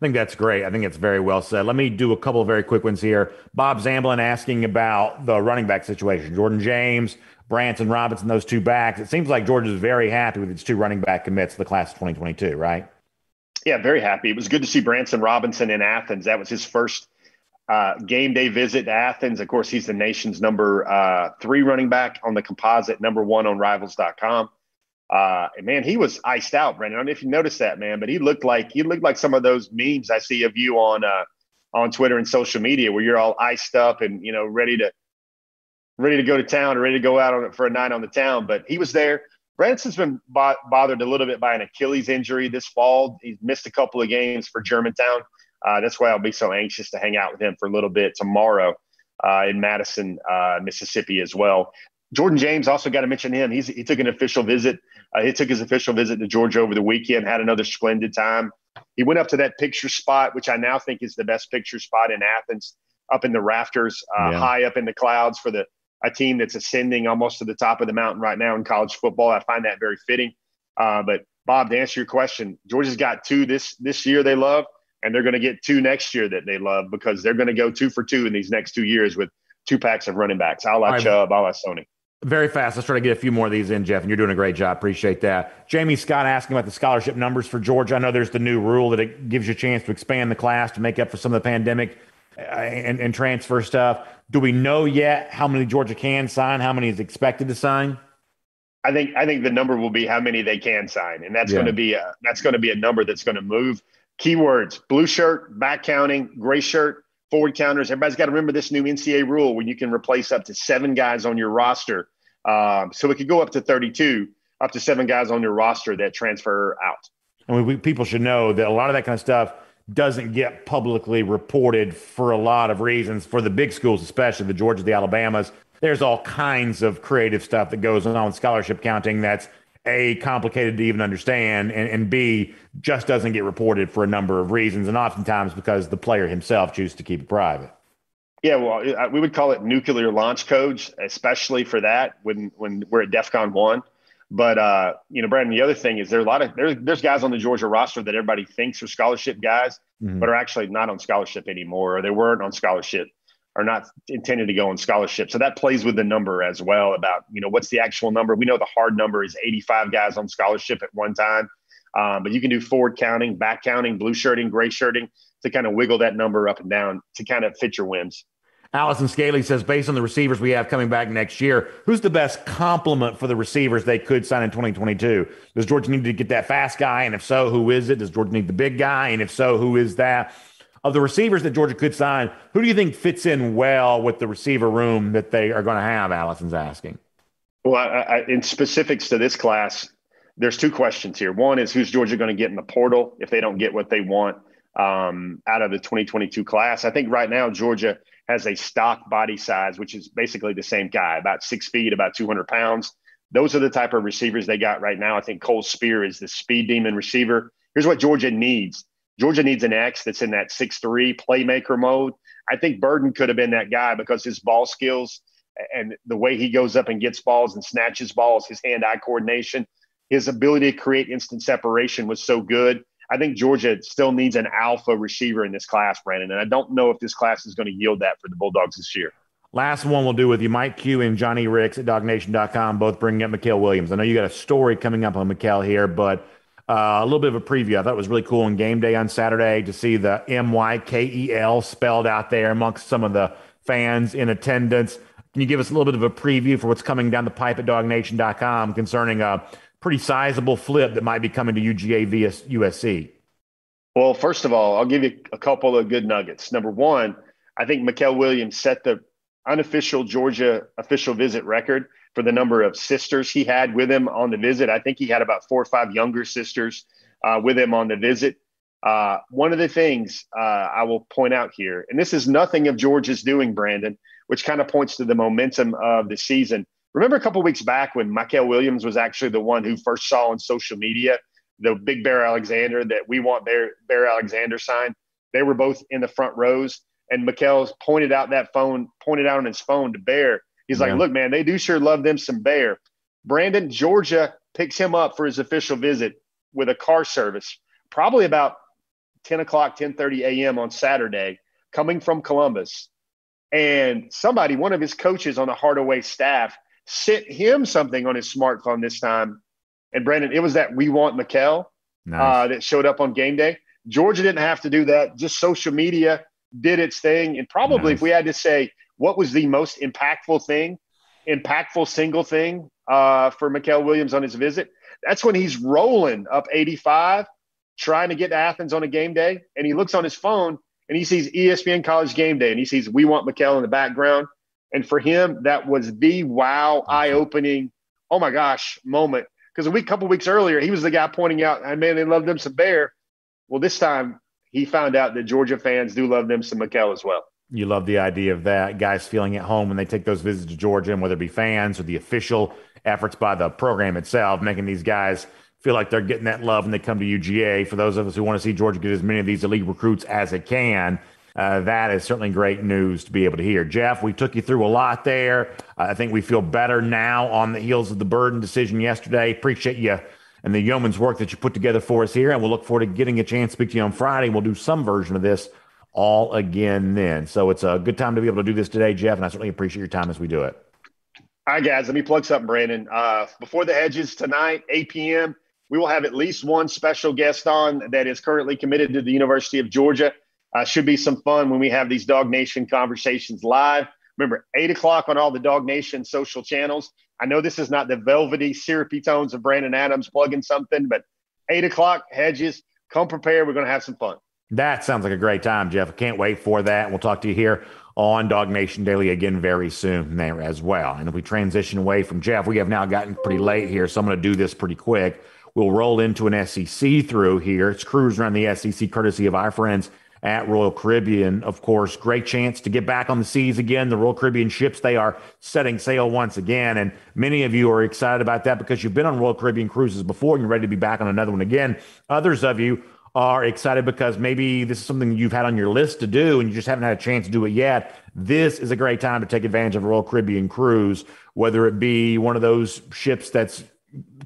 I think that's great. I think it's very well said. Let me do a couple of very quick ones here. Bob Zamblin asking about the running back situation. Jordan James, Branson Robinson, those two backs. It seems like Georgia is very happy with its two running back commits the class of 2022, right? Yeah, very happy. It was good to see Branson Robinson in Athens. That was his first uh, game day visit to Athens. Of course, he's the nation's number uh, three running back on the composite, number one on rivals.com. Uh, and man, he was iced out, Brandon. I don't know if you noticed that, man, but he looked like he looked like some of those memes I see of you on uh, on Twitter and social media, where you're all iced up and you know ready to ready to go to town or ready to go out on for a night on the town. But he was there. Branson's been bo- bothered a little bit by an Achilles injury this fall. He's missed a couple of games for Germantown. Uh, that's why I'll be so anxious to hang out with him for a little bit tomorrow uh, in Madison, uh, Mississippi, as well. Jordan James also got to mention him. He's, he took an official visit. Uh, he took his official visit to Georgia over the weekend, had another splendid time. He went up to that picture spot, which I now think is the best picture spot in Athens, up in the rafters, uh, yeah. high up in the clouds for the a team that's ascending almost to the top of the mountain right now in college football. I find that very fitting. Uh, but Bob, to answer your question, Georgia's got two this this year they love, and they're going to get two next year that they love because they're going to go two for two in these next two years with two packs of running backs. A la. Chubb, a la Sony. Very fast. Let's try to get a few more of these in, Jeff, and you're doing a great job. Appreciate that. Jamie Scott asking about the scholarship numbers for Georgia. I know there's the new rule that it gives you a chance to expand the class to make up for some of the pandemic uh, and, and transfer stuff. Do we know yet how many Georgia can sign? How many is expected to sign? I think I think the number will be how many they can sign, and that's Yeah. going to be a that's going to be a number that's going to move. Keywords: blue shirt, back counting, gray shirt, forward counters. Everybody's got to remember this new NCAA rule when you can replace up to seven guys on your roster. Um, so it could go up to 32, up to seven guys on your roster that transfer out. I mean, we, people should know that a lot of that kind of stuff doesn't get publicly reported for a lot of reasons. For the big schools, especially the Georgias, the Alabamas, there's all kinds of creative stuff that goes on with scholarship counting that's a complicated to even understand, and, and b just doesn't get reported for a number of reasons, and oftentimes because the player himself chooses to keep it private. Yeah, well, we would call it nuclear launch codes, especially for that when when we're at DEFCON one. But uh, you know, Brandon, the other thing is there are a lot of there's there's guys on the Georgia roster that everybody thinks are scholarship guys, Mhm. but are actually not on scholarship anymore, or they weren't on scholarship, or not intended to go on scholarship. So that plays with the number as well. About you know what's the actual number? We know the hard number is 85 guys on scholarship at one time, um, but you can do forward counting, back counting, blue shirting, gray shirting to kind of wiggle that number up and down to kind of fit your whims. Allison Scaly says, based on the receivers we have coming back next year, who's the best complement for the receivers they could sign in 2022? Does Georgia need to get that fast guy? And if so, who is it? Does Georgia need the big guy? And if so, who is that? Of the receivers that Georgia could sign, who do you think fits in well with the receiver room that they are going to have? Allison's asking. Well, I, I, in specifics to this class, there's two questions here. One is who's Georgia going to get in the portal if they don't get what they want um, out of the 2022 class? I think right now Georgia has a stock body size, which is basically the same guy, about six feet, about 200 pounds. Those are the type of receivers they got right now. I think Cole Spear is the speed demon receiver. Here's what Georgia needs. Georgia needs an X that's in that six-three playmaker mode. I think Burden could have been that guy because his ball skills and the way he goes up and gets balls and snatches balls, his hand-eye coordination, his ability to create instant separation was so good. I think Georgia still needs an alpha receiver in this class, Brandon. And I don't know if this class is going to yield that for the Bulldogs this year. Last one we'll do with you, Mike Q and Johnny Ricks at DawgNation.com, both bringing up Mykel Williams. I know you got a story coming up on Mykel here, but uh, a little bit of a preview. I thought it was really cool on game day on Saturday to see the M Y K E L spelled out there amongst some of the fans in attendance. Can you give us a little bit of a preview for what's coming down the pipe at DawgNation.com concerning a pretty sizable flip that might be coming to UGA via USC? Well, first of all, I'll give you a couple of good nuggets. Number one, I think Mykel Williams set the unofficial Georgia official visit record for the number of sisters he had with him on the visit. I think he had about four or five younger sisters uh, with him on the visit. Uh, one of the things uh, I will point out here, and this is nothing of Georgia's doing, Brandon, which kind of points to the momentum of the season. Remember a couple weeks back when Mykel Williams was actually the one who first saw on social media the Big Bear Alexander that we want Bear, Bear Alexander signed? They were both in the front rows, and Mykel's pointed out that phone, pointed out on his phone to Bear. He's Yeah. like, "Look, man, they do sure love them some Bear." Brandon, Georgia picks him up for his official visit with a car service, probably about 10 o'clock, 10:30 a.m. on Saturday, coming from Columbus. And somebody, one of his coaches on the Hardaway staff, sent him something on his smartphone this time. And Brandon, it was that we want Mykel Nice. uh, that showed up on game day. Georgia didn't have to do that. Just social media did its thing. And probably Nice. if we had to say what was the most impactful thing, impactful single thing uh, for Mykel Williams on his visit, that's when he's rolling up 85, trying to get to Athens on a game day. And he looks on his phone and he sees ESPN College Game Day and he sees We Want Mykel in the background. And for him, that was the wow, eye opening, oh my gosh moment. Because a week, couple weeks earlier, he was the guy pointing out, "I man, they love them some Bear." Well, this time he found out that Georgia fans do love them some Mykel as well. You love the idea of that. Guys feeling at home when they take those visits to Georgia, and whether it be fans or the official efforts by the program itself, making these guys feel like they're getting that love when they come to UGA. For those of us who want to see Georgia get as many of these elite recruits as it can, uh, that is certainly great news to be able to hear. Jeff, we took you through a lot there. I think we feel better now on the heels of the Burden decision yesterday. Appreciate you and the yeoman's work that you put together for us here. And we'll look forward to getting a chance to speak to you on Friday. We'll do some version of this all again then. So it's a good time to be able to do this today, Jeff. And I certainly appreciate your time as we do it. All right, guys, let me plug something, Brandon. Uh, before the hedges tonight, 8 p.m., we will have at least one special guest on that is currently committed to the University of Georgia. Uh, should be some fun when we have these DawgNation conversations live. Remember, 8 o'clock on all the DawgNation social channels. I know this is not the velvety, syrupy tones of Brandon Adams plugging something, but eight o'clock, hedges, come prepare. We're going to have some fun. That sounds like a great time, Jeff. I can't wait for that. We'll talk to you here on DawgNation Daily again very soon there as well. And if we transition away from Jeff, we have now gotten pretty late here, so I'm going to do this pretty quick. We'll roll into an SEC through here. It's cruise around the SEC courtesy of our friends at Royal Caribbean. Of course, great chance to get back on the seas again. The Royal Caribbean ships, they are setting sail once again. And many of you are excited about that because you've been on Royal Caribbean cruises before and you're ready to be back on another one again. Others of you are excited because maybe this is something you've had on your list to do and you just haven't had a chance to do it yet. This is a great time to take advantage of a Royal Caribbean cruise, whether it be one of those ships that's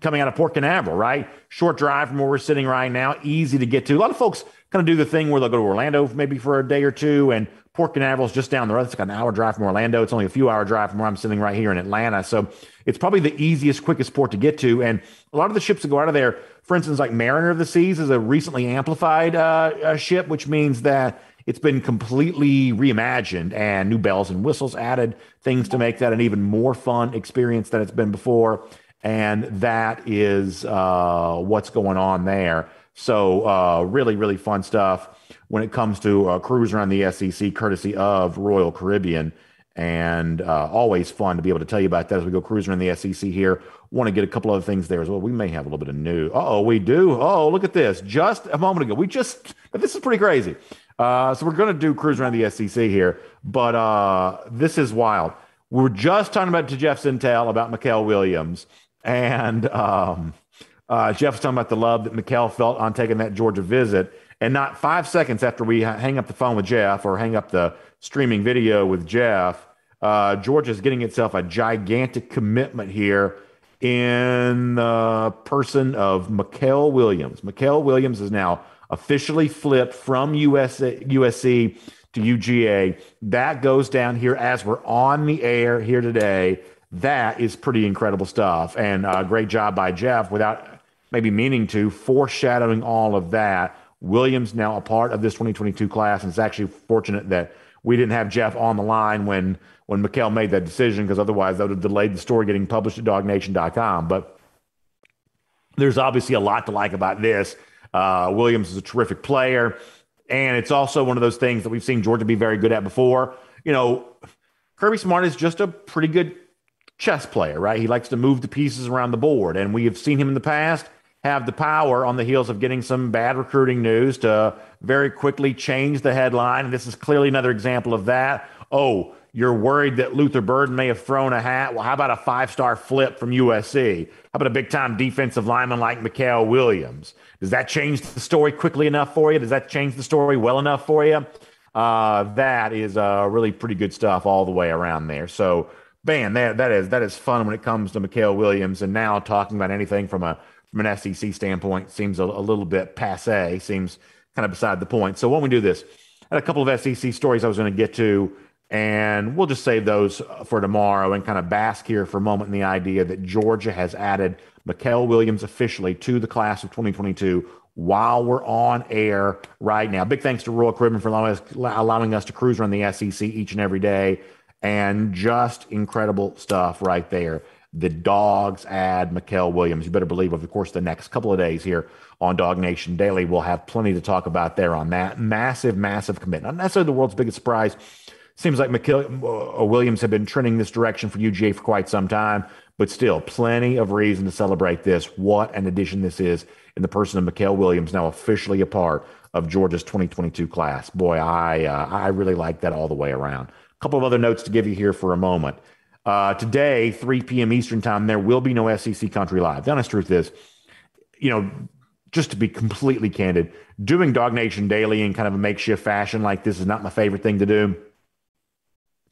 coming out of Port Canaveral, right? Short drive from where we're sitting right now, easy to get to. A lot of folks kind of do the thing where they'll go to Orlando maybe for a day or two, and Port Canaveral is just down the road. It's like an hour drive from Orlando. It's only a few hour drive from where I'm sitting right here in Atlanta. So it's probably the easiest, quickest port to get to. And a lot of the ships that go out of there, for instance, like Mariner of the Seas is a recently amplified uh, uh, ship, which means that it's been completely reimagined and new bells and whistles added, things to make that an even more fun experience than it's been before. And that is uh, what's going on there. So, uh, really, really fun stuff when it comes to uh, cruise around the SEC, courtesy of Royal Caribbean. And uh, always fun to be able to tell you about that as we go cruising around the SEC here. Want to get a couple other things there as well. We may have a little bit of new. Oh, we do. Oh, look at this. Just a moment ago, we just, this is pretty crazy. Uh, so we're going to do cruise around the SEC here, but uh, this is wild. We are just talking about to Jeff Sentell about Mykel Williams, and um, uh, Jeff was talking about the love that Mykel felt on taking that Georgia visit. And not five seconds after we hang up the phone with Jeff or hang up the streaming video with Jeff, uh, Georgia is getting itself a gigantic commitment here in the person of Mykel Williams. Mykel Williams is now officially flipped from US, USC to UGA. That goes down here as we're on the air here today. That is pretty incredible stuff. And uh, great job by Jeff without maybe meaning to, foreshadowing all of that. Williams now a part of this 2022 class, and it's actually fortunate that we didn't have Jeff on the line when when Mykel made that decision, because otherwise that would have delayed the story getting published at DawgNation.com. But there's obviously a lot to like about this. Uh, Williams is a terrific player, and it's also one of those things that we've seen Georgia be very good at before. You know, Kirby Smart is just a pretty good chess player, right? He likes to move the pieces around the board, and we have seen him in the past have the power on the heels of getting some bad recruiting news to very quickly change the headline. This is clearly another example of that. Oh, you're worried that Luther Burden may have thrown a hat. Well, how about a five star flip from USC? How about a big time defensive lineman like Mykel Williams? Does that change the story quickly enough for you? Does that change the story well enough for you? Uh, that is uh, really pretty good stuff all the way around there. So, man, that, that is that is fun when it comes to Mykel Williams. And now talking about anything from a from an SEC standpoint seems a, a little bit passe, seems kind of beside the point. So, when we do this, I had a couple of SEC stories I was going to get to, and we'll just save those for tomorrow and kind of bask here for a moment in the idea that Georgia has added Mykel Williams officially to the class of 2022 while we're on air right now. Big thanks to Royal Caribbean for allowing us, allowing us to cruise around the SEC each and every day. And just incredible stuff right there the dogs add Mykel Williams. You better believe, over the course of the next couple of days here on DawgNation Daily, we'll have plenty to talk about there on that. Massive, massive commitment. Not necessarily the world's biggest surprise. Seems like Mykel uh, Williams have been trending this direction for UGA for quite some time, but still, plenty of reason to celebrate this. What an addition this is in the person of Mykel Williams, now officially a part of Georgia's 2022 class. Boy, I uh, I really like that all the way around. A couple of other notes to give you here for a moment. Uh, today, 3 p.m. Eastern time, there will be no SEC Country Live. The honest truth is, you know, just to be completely candid, doing DawgNation Daily in kind of a makeshift fashion like this is not my favorite thing to do.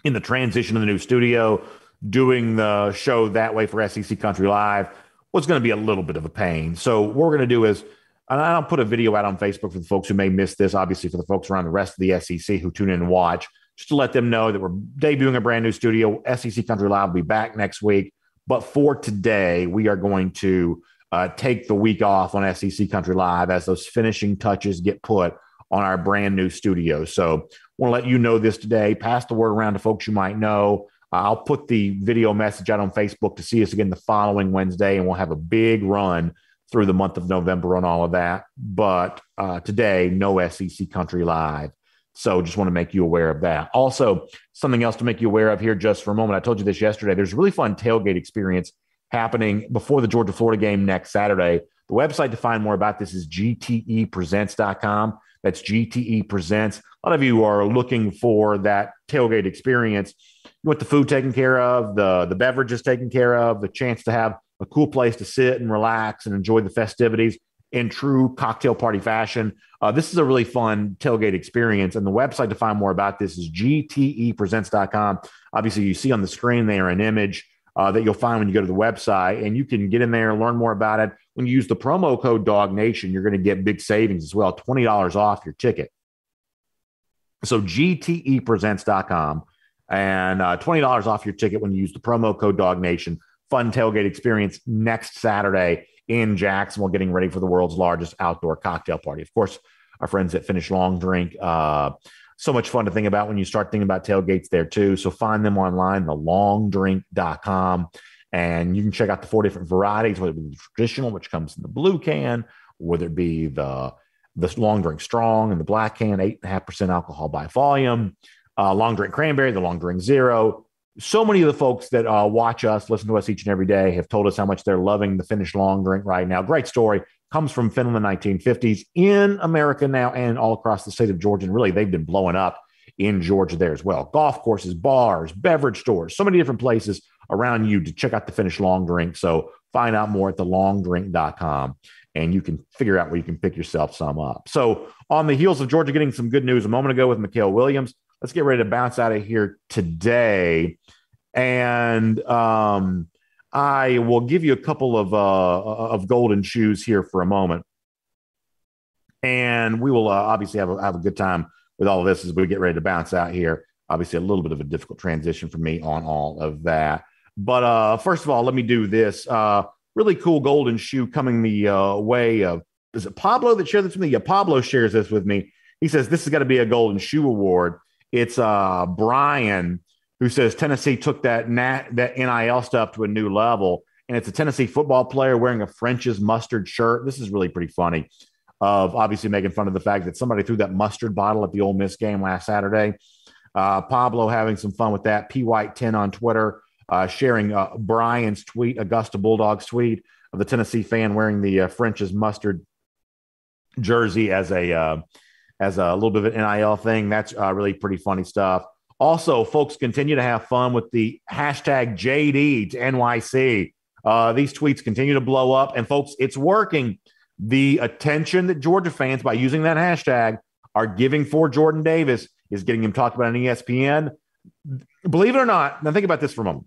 In the transition to the new studio, doing the show that way for SEC Country Live was going to be a little bit of a pain. So what we're going to do is, and I'll put a video out on Facebook for the folks who may miss this, obviously for the folks around the rest of the SEC who tune in and watch – just to let them know that we're debuting a brand new studio. SEC Country Live will be back next week. But for today, we are going to uh, take the week off on SEC Country Live as those finishing touches get put on our brand new studio. So, want to let you know this today. Pass the word around to folks you might know. I'll put the video message out on Facebook to see us again the following Wednesday, and we'll have a big run through the month of November on all of that. But uh, today, no SEC Country Live. So just want to make you aware of that. Also, something else to make you aware of here just for a moment. I told you this yesterday. There's a really fun tailgate experience happening before the Georgia Florida game next Saturday. The website to find more about this is gtepresents.com. That's GTE Presents. A lot of you are looking for that tailgate experience. You want the food taken care of, the, the beverages taken care of, the chance to have a cool place to sit and relax and enjoy the festivities in true cocktail party fashion. Uh, this is a really fun tailgate experience. And the website to find more about this is gtepresents.com. Obviously, you see on the screen there an image uh, that you'll find when you go to the website, and you can get in there and learn more about it. When you use the promo code DawgNation, you're going to get big savings as well $20 off your ticket. So, gtepresents.com and uh, $20 off your ticket when you use the promo code DawgNation. Fun tailgate experience next Saturday in Jacksonville, getting ready for the world's largest outdoor cocktail party. Of course, our friends at Finnish Long Drink. Uh, so much fun to think about when you start thinking about tailgates there too. So find them online, thelongdrink.com. And you can check out the four different varieties, whether it be the traditional, which comes in the blue can, whether it be the the long drink strong and the black can, eight and a half percent alcohol by volume, uh, long drink cranberry, the long drink zero, so many of the folks that uh, watch us, listen to us each and every day, have told us how much they're loving the Finnish long drink right now. Great story. Comes from Finland in the 1950s in America now and all across the state of Georgia. And really, they've been blowing up in Georgia there as well. Golf courses, bars, beverage stores, so many different places around you to check out the Finnish long drink. So find out more at thelongdrink.com and you can figure out where you can pick yourself some up. So on the heels of Georgia getting some good news a moment ago with Mykel Williams, let's get ready to bounce out of here today. And um, I will give you a couple of uh, of golden shoes here for a moment, and we will uh, obviously have a, have a good time with all of this as we get ready to bounce out here. Obviously, a little bit of a difficult transition for me on all of that. But uh, first of all, let me do this. Uh, really cool golden shoe coming the uh, way of is it Pablo that shared this with me? Yeah, Pablo shares this with me. He says this is going to be a golden shoe award. It's uh, Brian who says Tennessee took that that NIL stuff to a new level, and it's a Tennessee football player wearing a French's mustard shirt. This is really pretty funny. Of obviously making fun of the fact that somebody threw that mustard bottle at the Ole Miss game last Saturday. Uh, Pablo having some fun with that. P White ten on Twitter uh, sharing uh, Brian's tweet, Augusta Bulldogs tweet of the Tennessee fan wearing the uh, French's mustard jersey as a uh, as a little bit of an NIL thing. That's uh, really pretty funny stuff. Also, folks continue to have fun with the hashtag JD to NYC. Uh, these tweets continue to blow up, and folks, it's working. The attention that Georgia fans, by using that hashtag, are giving for Jordan Davis is getting him talked about on ESPN. Believe it or not, now think about this for a moment.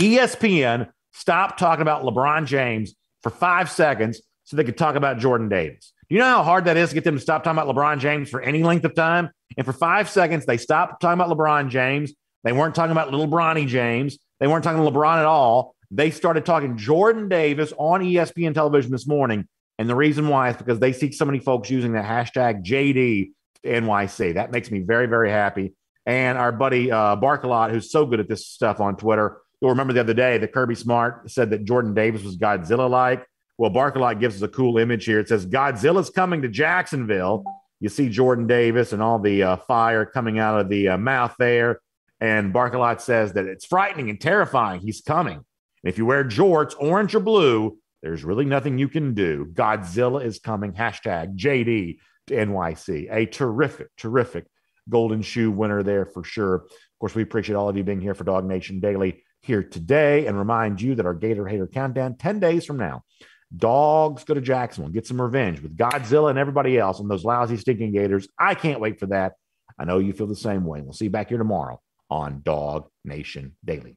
ESPN stopped talking about LeBron James for five seconds so they could talk about Jordan Davis. You know how hard that is to get them to stop talking about LeBron James for any length of time? And for five seconds, they stopped talking about LeBron James. They weren't talking about little Bronny James. They weren't talking LeBron at all. They started talking Jordan Davis on ESPN television this morning. And the reason why is because they see so many folks using the hashtag JD NYC. That makes me very, very happy. And our buddy uh, Barkalot, who's so good at this stuff on Twitter, you'll remember the other day that Kirby Smart said that Jordan Davis was Godzilla like. Well, Barkalot gives us a cool image here. It says Godzilla's coming to Jacksonville. You see Jordan Davis and all the uh, fire coming out of the uh, mouth there. And Barkalot says that it's frightening and terrifying. He's coming. And if you wear jorts, orange or blue, there's really nothing you can do. Godzilla is coming. Hashtag JD to NYC. A terrific, terrific golden shoe winner there for sure. Of course, we appreciate all of you being here for DawgNation Daily here today and remind you that our Gator Hater Countdown 10 days from now Dogs go to Jacksonville, get some revenge with Godzilla and everybody else and those lousy, stinking Gators. I can't wait for that. I know you feel the same way. We'll see you back here tomorrow on Dog Nation Daily.